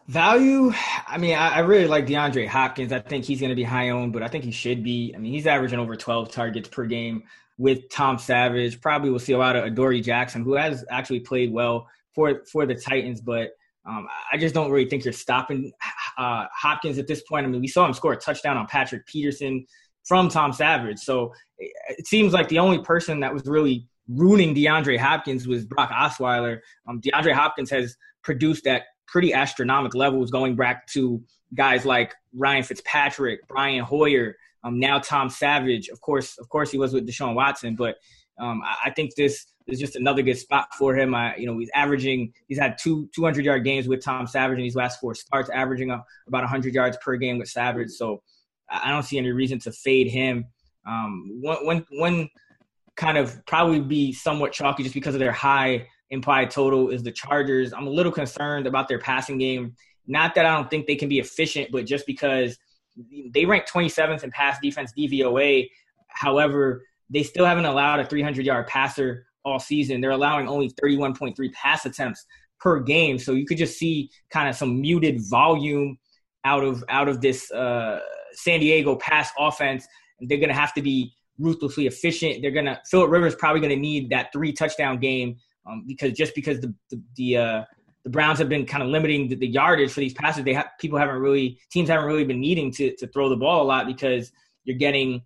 Value, I mean, I, I really like DeAndre Hopkins. I think he's going to be high owned, but I think he should be. I mean, he's averaging over 12 targets per game with Tom Savage. Probably we'll see a lot of Adoree Jackson, who has actually played well for for the Titans, but um, I just don't really think you're stopping uh, Hopkins at this point. I mean, we saw him score a touchdown on Patrick Peterson from Tom Savage. So it, seems like the only person that was really ruining DeAndre Hopkins was Brock Osweiler. Um, DeAndre Hopkins has produced at pretty astronomical levels going back to guys like Ryan Fitzpatrick, Brian Hoyer, um, now Tom Savage. Of course, of course, he was with Deshaun Watson, but um, I, think this is just another good spot for him. I, you know, he's averaging, he's had two 200 yard games with Tom Savage in these last four starts, averaging about 100 yards per game with Savage. So I don't see any reason to fade him. Um, one, one, one kind of probably be somewhat chalky just because of their high implied total is the Chargers. I'm a little concerned about their passing game. Not that I don't think they can be efficient, but just because they rank 27th in pass defense DVOA. However, they still haven't allowed a 300 yard passer all season. They're allowing only 31.3 pass attempts per game. So you could just see kind of some muted volume out of out of this uh, San Diego pass offense. They're going to have to be ruthlessly efficient. They're gonna Philip Rivers probably gonna need that three touchdown game um, because just because the the the, uh, the Browns have been kind of limiting the, the yardage for these passes, they have people haven't really teams haven't really been needing to to throw the ball a lot because you're getting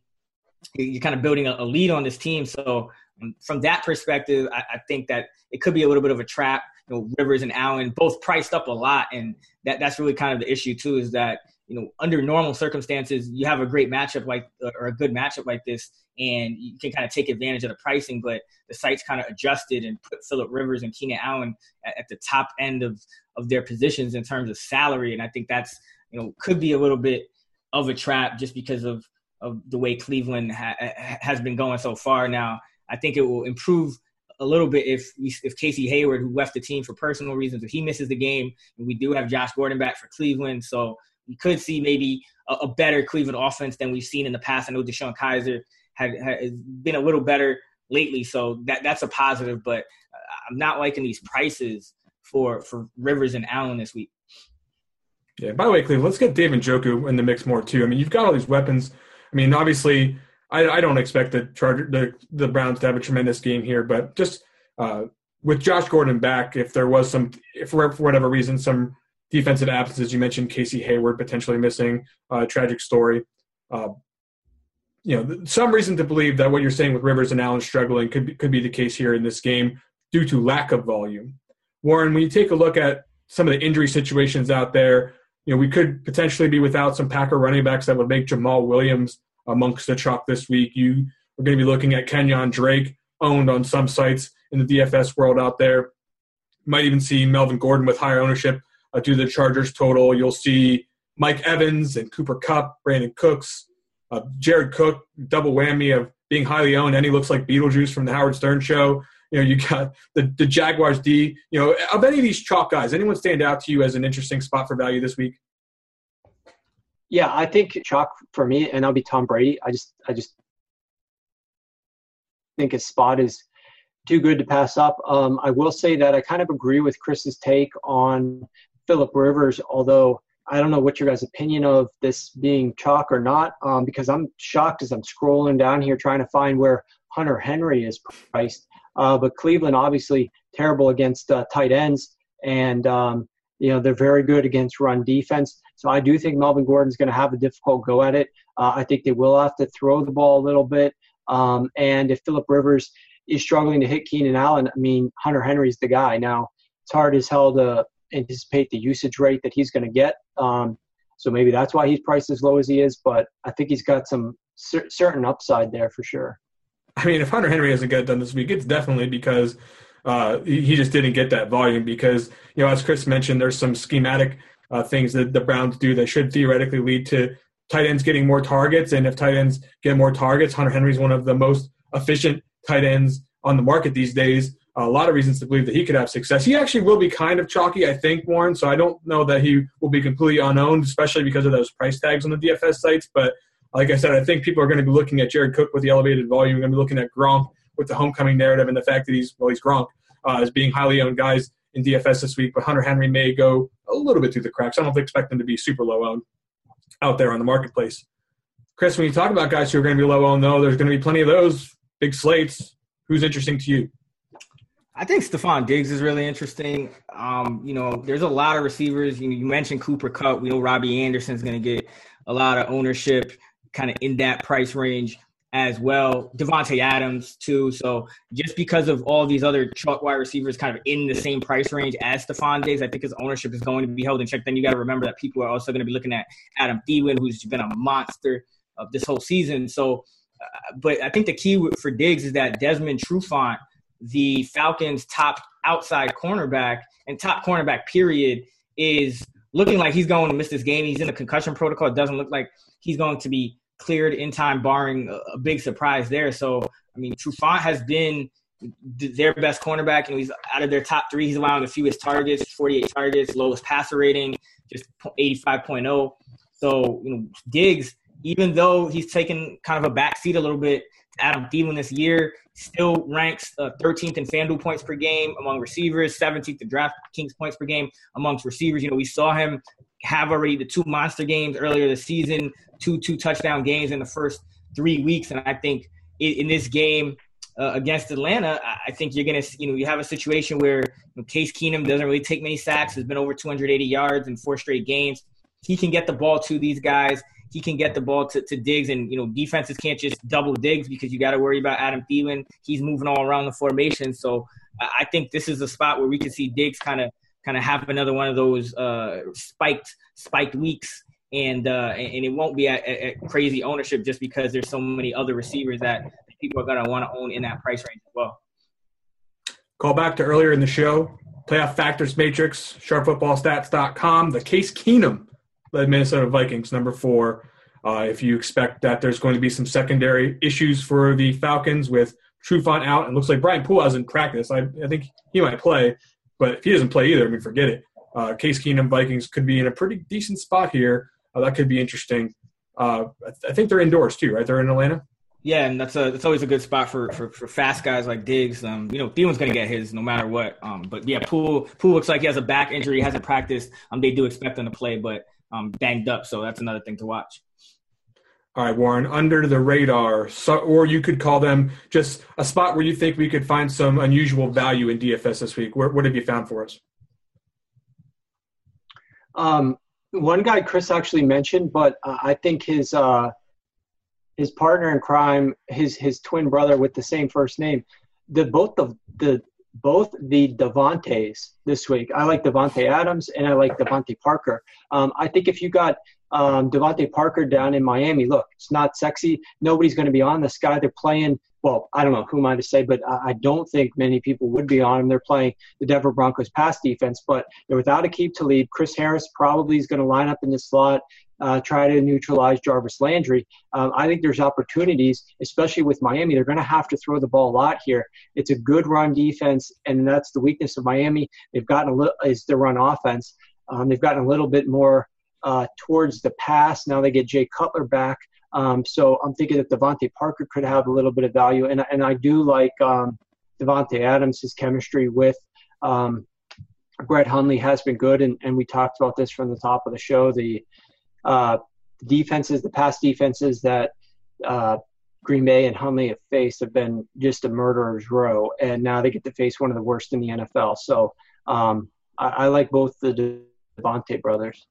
you're kind of building a, a lead on this team. So um, from that perspective, I, I, think that it could be a little bit of a trap. You know, Rivers and Allen both priced up a lot, and that that's really kind of the issue too. Is that you know under normal circumstances you have a great matchup like or a good matchup like this, and you can kind of take advantage of the pricing. But the site's kind of adjusted and put Philip Rivers and Keenan Allen at, at the top end of of their positions in terms of salary, and I think that's you know could be a little bit of a trap just because of of the way Cleveland ha- has been going so far. Now, I think it will improve a little bit if we, if Casey Hayward, who left the team for personal reasons, if he misses the game, and we do have Josh Gordon back for Cleveland, so we could see maybe a, a better Cleveland offense than we've seen in the past. I know DeShone Kizer had, has been a little better lately, so that that's a positive. But I'm not liking these prices for for Rivers and Allen this week. Yeah. By the way, Cleveland, let's get Dave Njoku in the mix more too. I mean, you've got all these weapons. I mean, obviously, I, I don't expect the Charger, the the Browns to have a tremendous game here, but just uh, with Josh Gordon back, if there was some, if for whatever reason, some defensive absences, you mentioned Casey Hayward potentially missing, uh, tragic story. Uh, you know, some reason to believe that what you're saying with Rivers and Allen struggling could be, could be the case here in this game due to lack of volume. Warren, when you take a look at some of the injury situations out there, you know, we could potentially be without some Packer running backs that would make Jamaal Williams amongst the chalk this week. You are going to be looking at Kenyan Drake, owned on some sites in the DFS world out there. might even see Melvin Gordon with higher ownership uh, to the Chargers total. You'll see Mike Evans and Cooper Kupp, Brandin Cooks, uh, Jared Cook, double whammy of being highly owned, and he looks like Beetlejuice from the Howard Stern show. You know, you got the, the Jaguars D. You know, of any of these chalk guys, anyone stand out to you as an interesting spot for value this week? Yeah, I think chalk for me, and I'll be Tom Brady. I just, I just think his spot is too good to pass up. Um, I will say that I kind of agree with Chris's take on Philip Rivers, although I don't know what your guys' opinion of this being chalk or not, um, because I'm shocked as I'm scrolling down here trying to find where Hunter Henry is priced. Uh, but Cleveland obviously terrible against uh, tight ends, and um, you know they're very good against run defense. So I do think Melvin Gordon's going to have a difficult go at it. Uh, I think they will have to throw the ball a little bit. Um, and if Philip Rivers is struggling to hit Keenan Allen, I mean Hunter Henry's the guy. Now it's hard as hell to anticipate the usage rate that he's going to get. Um, so maybe that's why he's priced as low as he is. But I think he's got some cer- certain upside there for sure. I mean, if Hunter Henry hasn't got done this week, it's definitely because uh, he just didn't get that volume. Because you know, as Chris mentioned, there's some schematic uh, things that the Browns do that should theoretically lead to tight ends getting more targets. And if tight ends get more targets, Hunter Henry is one of the most efficient tight ends on the market these days. A lot of reasons to believe that he could have success. He actually will be kind of chalky, I think, Warren. So I don't know that he will be completely unowned, especially because of those price tags on the DFS sites. But like I said, I think people are going to be looking at Jared Cook with the elevated volume. We're going to be looking at Gronk with the homecoming narrative and the fact that he's well, he's Gronk uh, as being highly owned guys in DFS this week. But Hunter Henry may go a little bit through the cracks. I don't expect him to be super low owned out there on the marketplace. Chris, when you talk about guys who are going to be low owned, though, there's going to be plenty of those big slates. Who's interesting to you? I think Stefon Diggs is really interesting. Um, you know, there's a lot of receivers. You, you mentioned Cooper Kupp. We know Robbie Anderson's going to get a lot of ownership kind of in that price range as well. Davante Adams too. So just because of all these other chalk wide receivers kind of in the same price range as Stefon Diggs, I think his ownership is going to be held in check. Then you got to remember that people are also going to be looking at Adam Thielen, who's been a monster of this whole season. So, uh, but I think the key for Diggs is that Desmond Trufant, the Falcons' top outside cornerback and top cornerback period, is looking like he's going to miss this game. He's in the concussion protocol. It doesn't look like he's going to be cleared in time, barring a, big surprise there. So, I mean, Trufant has been their best cornerback, and he's out of their top three. He's allowing the fewest targets, 48 targets, lowest passer rating, just 85.0. So, you know, Diggs, even though he's taken kind of a backseat a little bit Adam Thielen this year, still ranks uh, 13th in FanDuel points per game among receivers, 17th in DraftKings points per game amongst receivers. You know, we saw him have already the two monster games earlier this season, two two touchdown games in the first three weeks, and I think in, in this game uh, against Atlanta, I think you're to, you know, you have a situation where Case Keenum doesn't really take many sacks, has been over 280 yards in four straight games. He can get the ball to these guys. He can get the ball to, to Diggs, and you know defenses can't just double Diggs because you got to worry about Adam Thielen. He's moving all around the formation, so I think this is a spot where we can see Diggs kind of kind of have another one of those uh, spiked spiked weeks, and uh, and it won't be at, at, crazy ownership just because there's so many other receivers that people are going to want to own in that price range as well. Call back to earlier in the show. Playoff Factors Matrix, sharpfootballstats.com. The Case Keenum led Minnesota Vikings, number four. Uh, if you expect that there's going to be some secondary issues for the Falcons with Trufant out, and looks like Brian Poole hasn't practiced. I, I think he might play, but if he doesn't play either, I mean, forget it. Uh, Case Keenum Vikings could be in a pretty decent spot here. Uh, that could be interesting. Uh, I, th- I, think they're indoors too, right? They're in Atlanta. Yeah, and that's a that's always a good spot for for, for fast guys like Diggs. Um, you know, Thielen's going to get his no matter what. Um, but yeah, Poole Poole looks like he has a back injury, He hasn't practiced. Um, they do expect him to play, but um, banged up, so that's another thing to watch. All right, Warren, under the radar, so, or you could call them just a spot where you think we could find some unusual value in DFS this week. Where, what have you found for us? Um, one guy Chris actually mentioned, but uh, I think his uh, his partner in crime, his his twin brother with the same first name, the both the the both the Davantes this week. I like Davante Adams and I like DeVante Parker. Um, I think if you got um, DeVante Parker down in Miami, look, it's not sexy. Nobody's going to be on this guy. They're playing. Well, I don't know who am I to say, but I, I don't think many people would be on him. They're playing the Denver Broncos pass defense, but they're without to Talib. Chris Harris probably is going to line up in the slot uh, try to neutralize Jarvis Landry. Um, I think there's opportunities, especially with Miami. They're going to have to throw the ball a lot here. It's a good run defense, and that's the weakness of Miami. They've gotten a little is the run offense. Um, they've gotten a little bit more uh, towards the pass. Now they get Jay Cutler back. Um, so I'm thinking that DeVante Parker could have a little bit of value, and and I do like um, Davante Adams' his chemistry with um, Brett Hundley has been good, and, and we talked about this from the top of the show. The uh, defenses, the past defenses that uh, Green Bay and Hundley have faced have been just a murderer's row, and now they get to face one of the worst in the NFL. So um, I, I, like both the Davante brothers.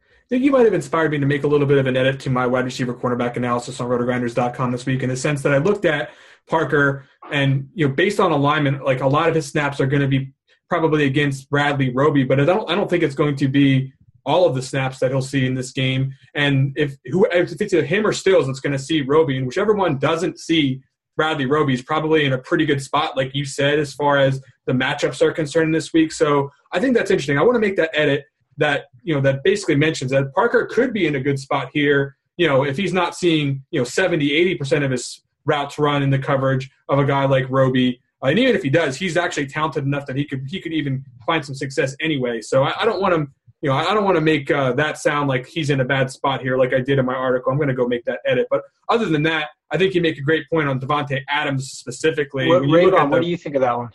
I think you might have inspired me to make a little bit of an edit to my wide receiver cornerback analysis on rotogrinders.com this week in the sense that I looked at Parker and, you know, based on alignment, like a lot of his snaps are going to be probably against Bradley Roby, but I don't, I don't think it's going to be all of the snaps that he'll see in this game. And if who if it's him or Stills that's going to see Roby, and whichever one doesn't see Bradley Roby is probably in a pretty good spot, like you said, as far as the matchups are concerned this week. So I think that's interesting. I want to make that edit that you know that basically mentions that Parker could be in a good spot here. You know, if he's not seeing you know 70, 80 percent of his routes run in the coverage of a guy like Roby. Uh, and even if he does, he's actually talented enough that he could he could even find some success anyway. So I, I don't want him you know, I don't want to make uh, that sound like he's in a bad spot here, like I did in my article. I'm going to go make that edit. But other than that, I think you make a great point on Davante Adams specifically. What, the, what do you think of that one?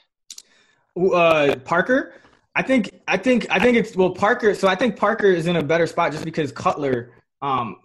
Uh, Parker, I think, I think, I think it's well Parker. So I think Parker is in a better spot just because Cutler. Um,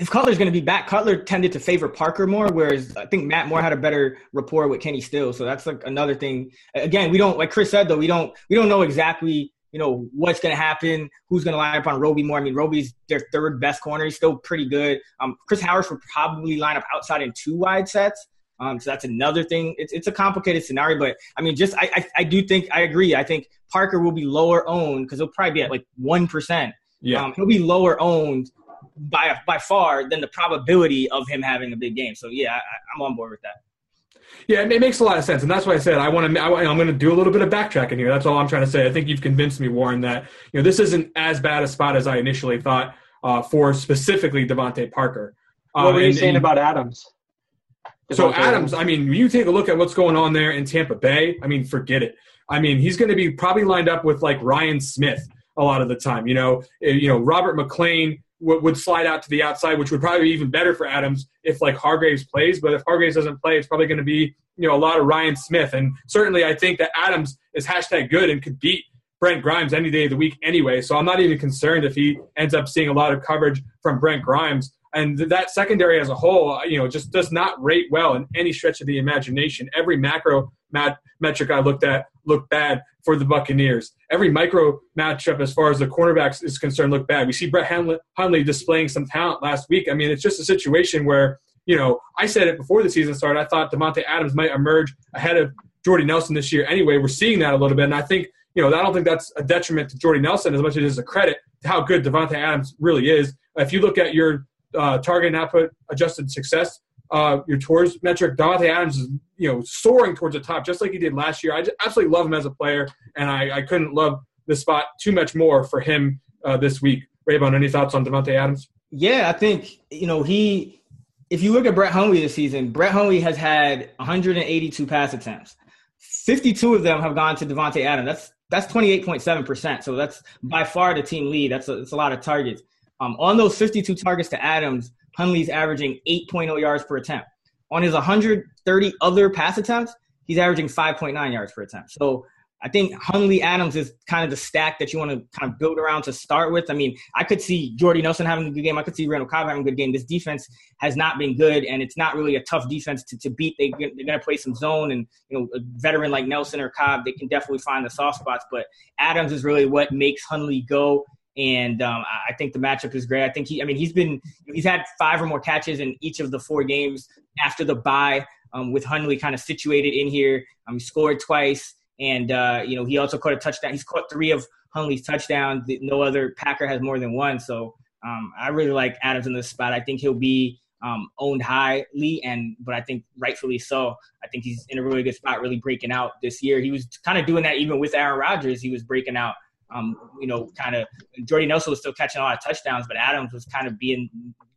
if Cutler's going to be back, Cutler tended to favor Parker more, whereas I think Matt Moore had a better rapport with Kenny Still. So that's like another thing. Again, we don't like Chris said though. We don't we don't know exactly you know, what's going to happen, who's going to line up on Roby more. I mean, Roby's their third best corner. He's still pretty good. Um, Chris Harris would probably line up outside in two wide sets. Um, so that's another thing. It's, it's a complicated scenario, but I mean, just I, I, I do think I agree. I think Parker will be lower owned because he'll probably be at like one percent. Yeah, um, he'll be lower owned by by far than the probability of him having a big game. So yeah, I, I'm on board with that. Yeah, it makes a lot of sense, and that's why I said I want to. I, am going to do a little bit of backtracking here. That's all I'm trying to say. I think you've convinced me, Warren, that you know this isn't as bad a spot as I initially thought uh, for specifically DeVante Parker. Uh, what were you and, saying and, about Adams? so Adams, I mean, you take a look at what's going on there in Tampa Bay. I mean, forget it. I mean, he's going to be probably lined up with like Ryan Smith a lot of the time. You know, you know Robert Would slide out to the outside, which would probably be even better for Adams if like Hargreaves plays. But if Hargreaves doesn't play, it's probably going to be you know a lot of Ryan Smith. And certainly, I think that Adams is hashtag good and could beat Brent Grimes any day of the week anyway. So I'm not even concerned if he ends up seeing a lot of coverage from Brent Grimes. And that secondary as a whole, uh, you know, just does not rate well in any stretch of the imagination. Every macro mat- metric I looked at looked bad for the Buccaneers. Every micro matchup, as far as the cornerbacks is concerned, looked bad. We see Brett Hundley displaying some talent last week. I mean, it's just a situation where, you know, I said it before the season started. I thought Davante Adams might emerge ahead of Jordy Nelson this year anyway. We're seeing that a little bit. And I think, you know, I don't think that's a detriment to Jordy Nelson as much as it is a credit to how good Davante Adams really is. If you look at your uh, target and output adjusted success, uh, your tours metric, Davante Adams is you know soaring towards the top just like he did last year. I absolutely love him as a player, and I, I couldn't love this spot too much more for him uh, this week. Raybon, any thoughts on Davante Adams? Yeah, I think you know he. If you look at Brett Hundley this season, Brett Hundley has had 182 pass attempts. 52 of them have gone to Davante Adams. That's that's 28.7 percent. So that's by far the team lead. That's a, that's a lot of targets. Um, on those 52 targets to Adams, Hundley's averaging 8.0 yards per attempt. On his 130 other pass attempts, he's averaging 5.9 yards per attempt. So I think Hundley Adams is kind of the stack that you want to kind of build around to start with. I mean, I could see Jordy Nelson having a good game. I could see Randall Cobb having a good game. This defense has not been good, and it's not really a tough defense to, to beat. They, they're going to play some zone, and you know, a veteran like Nelson or Cobb, they can definitely find the soft spots. But Adams is really what makes Hundley go and um, I think the matchup is great. I think he, I mean, he's been he's had five or more catches in each of the four games after the bye. Um, with Hundley kind of situated in here, um, he scored twice, and uh, you know he also caught a touchdown. He's caught three of Hundley's touchdowns. No other Packer has more than one. So um, I really like Adams in this spot. I think he'll be um, owned highly, and but I think rightfully so. I think he's in a really good spot, really breaking out this year. He was kind of doing that even with Aaron Rodgers. He was breaking out um, you know, kind of Jordy Nelson was still catching a lot of touchdowns, but Adams was kind of being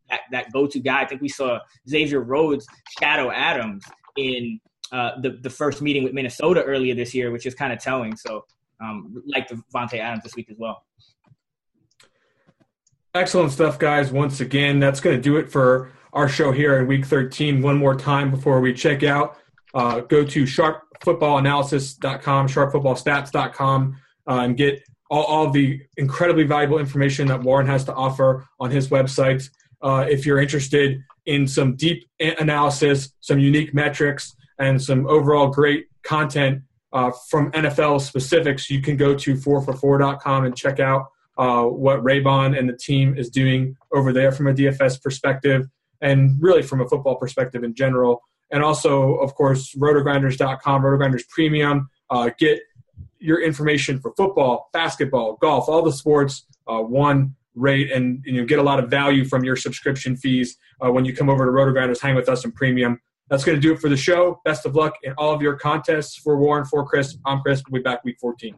that, that go-to guy. I think we saw Xavier Rhodes shadow Adams in uh, the the first meeting with Minnesota earlier this year, which is kind of telling. So, um, like Davante Adams this week as well. Excellent stuff, guys. Once again, that's going to do it for our show here in Week 13. One more time before we check out, uh, go to sharpfootballanalysis.com, sharpfootballstats.com, uh, and get all, all the incredibly valuable information that Warren has to offer on his website. Uh, if you're interested in some deep analysis, some unique metrics, and some overall great content uh, from NFL specifics, you can go to 4for4.com and check out uh, what Raybon and the team is doing over there from a DFS perspective and really from a football perspective in general. And also, of course, rotogrinders.com, rotogrinders premium. Uh, get your information for football, basketball, golf, all the sports, uh, one rate, and, and, you get a lot of value from your subscription fees uh, when you come over to RotoGrinders, hang with us in premium. That's going to do it for the show. Best of luck in all of your contests. For Warren, for Chris, I'm Chris. We'll be back week 14.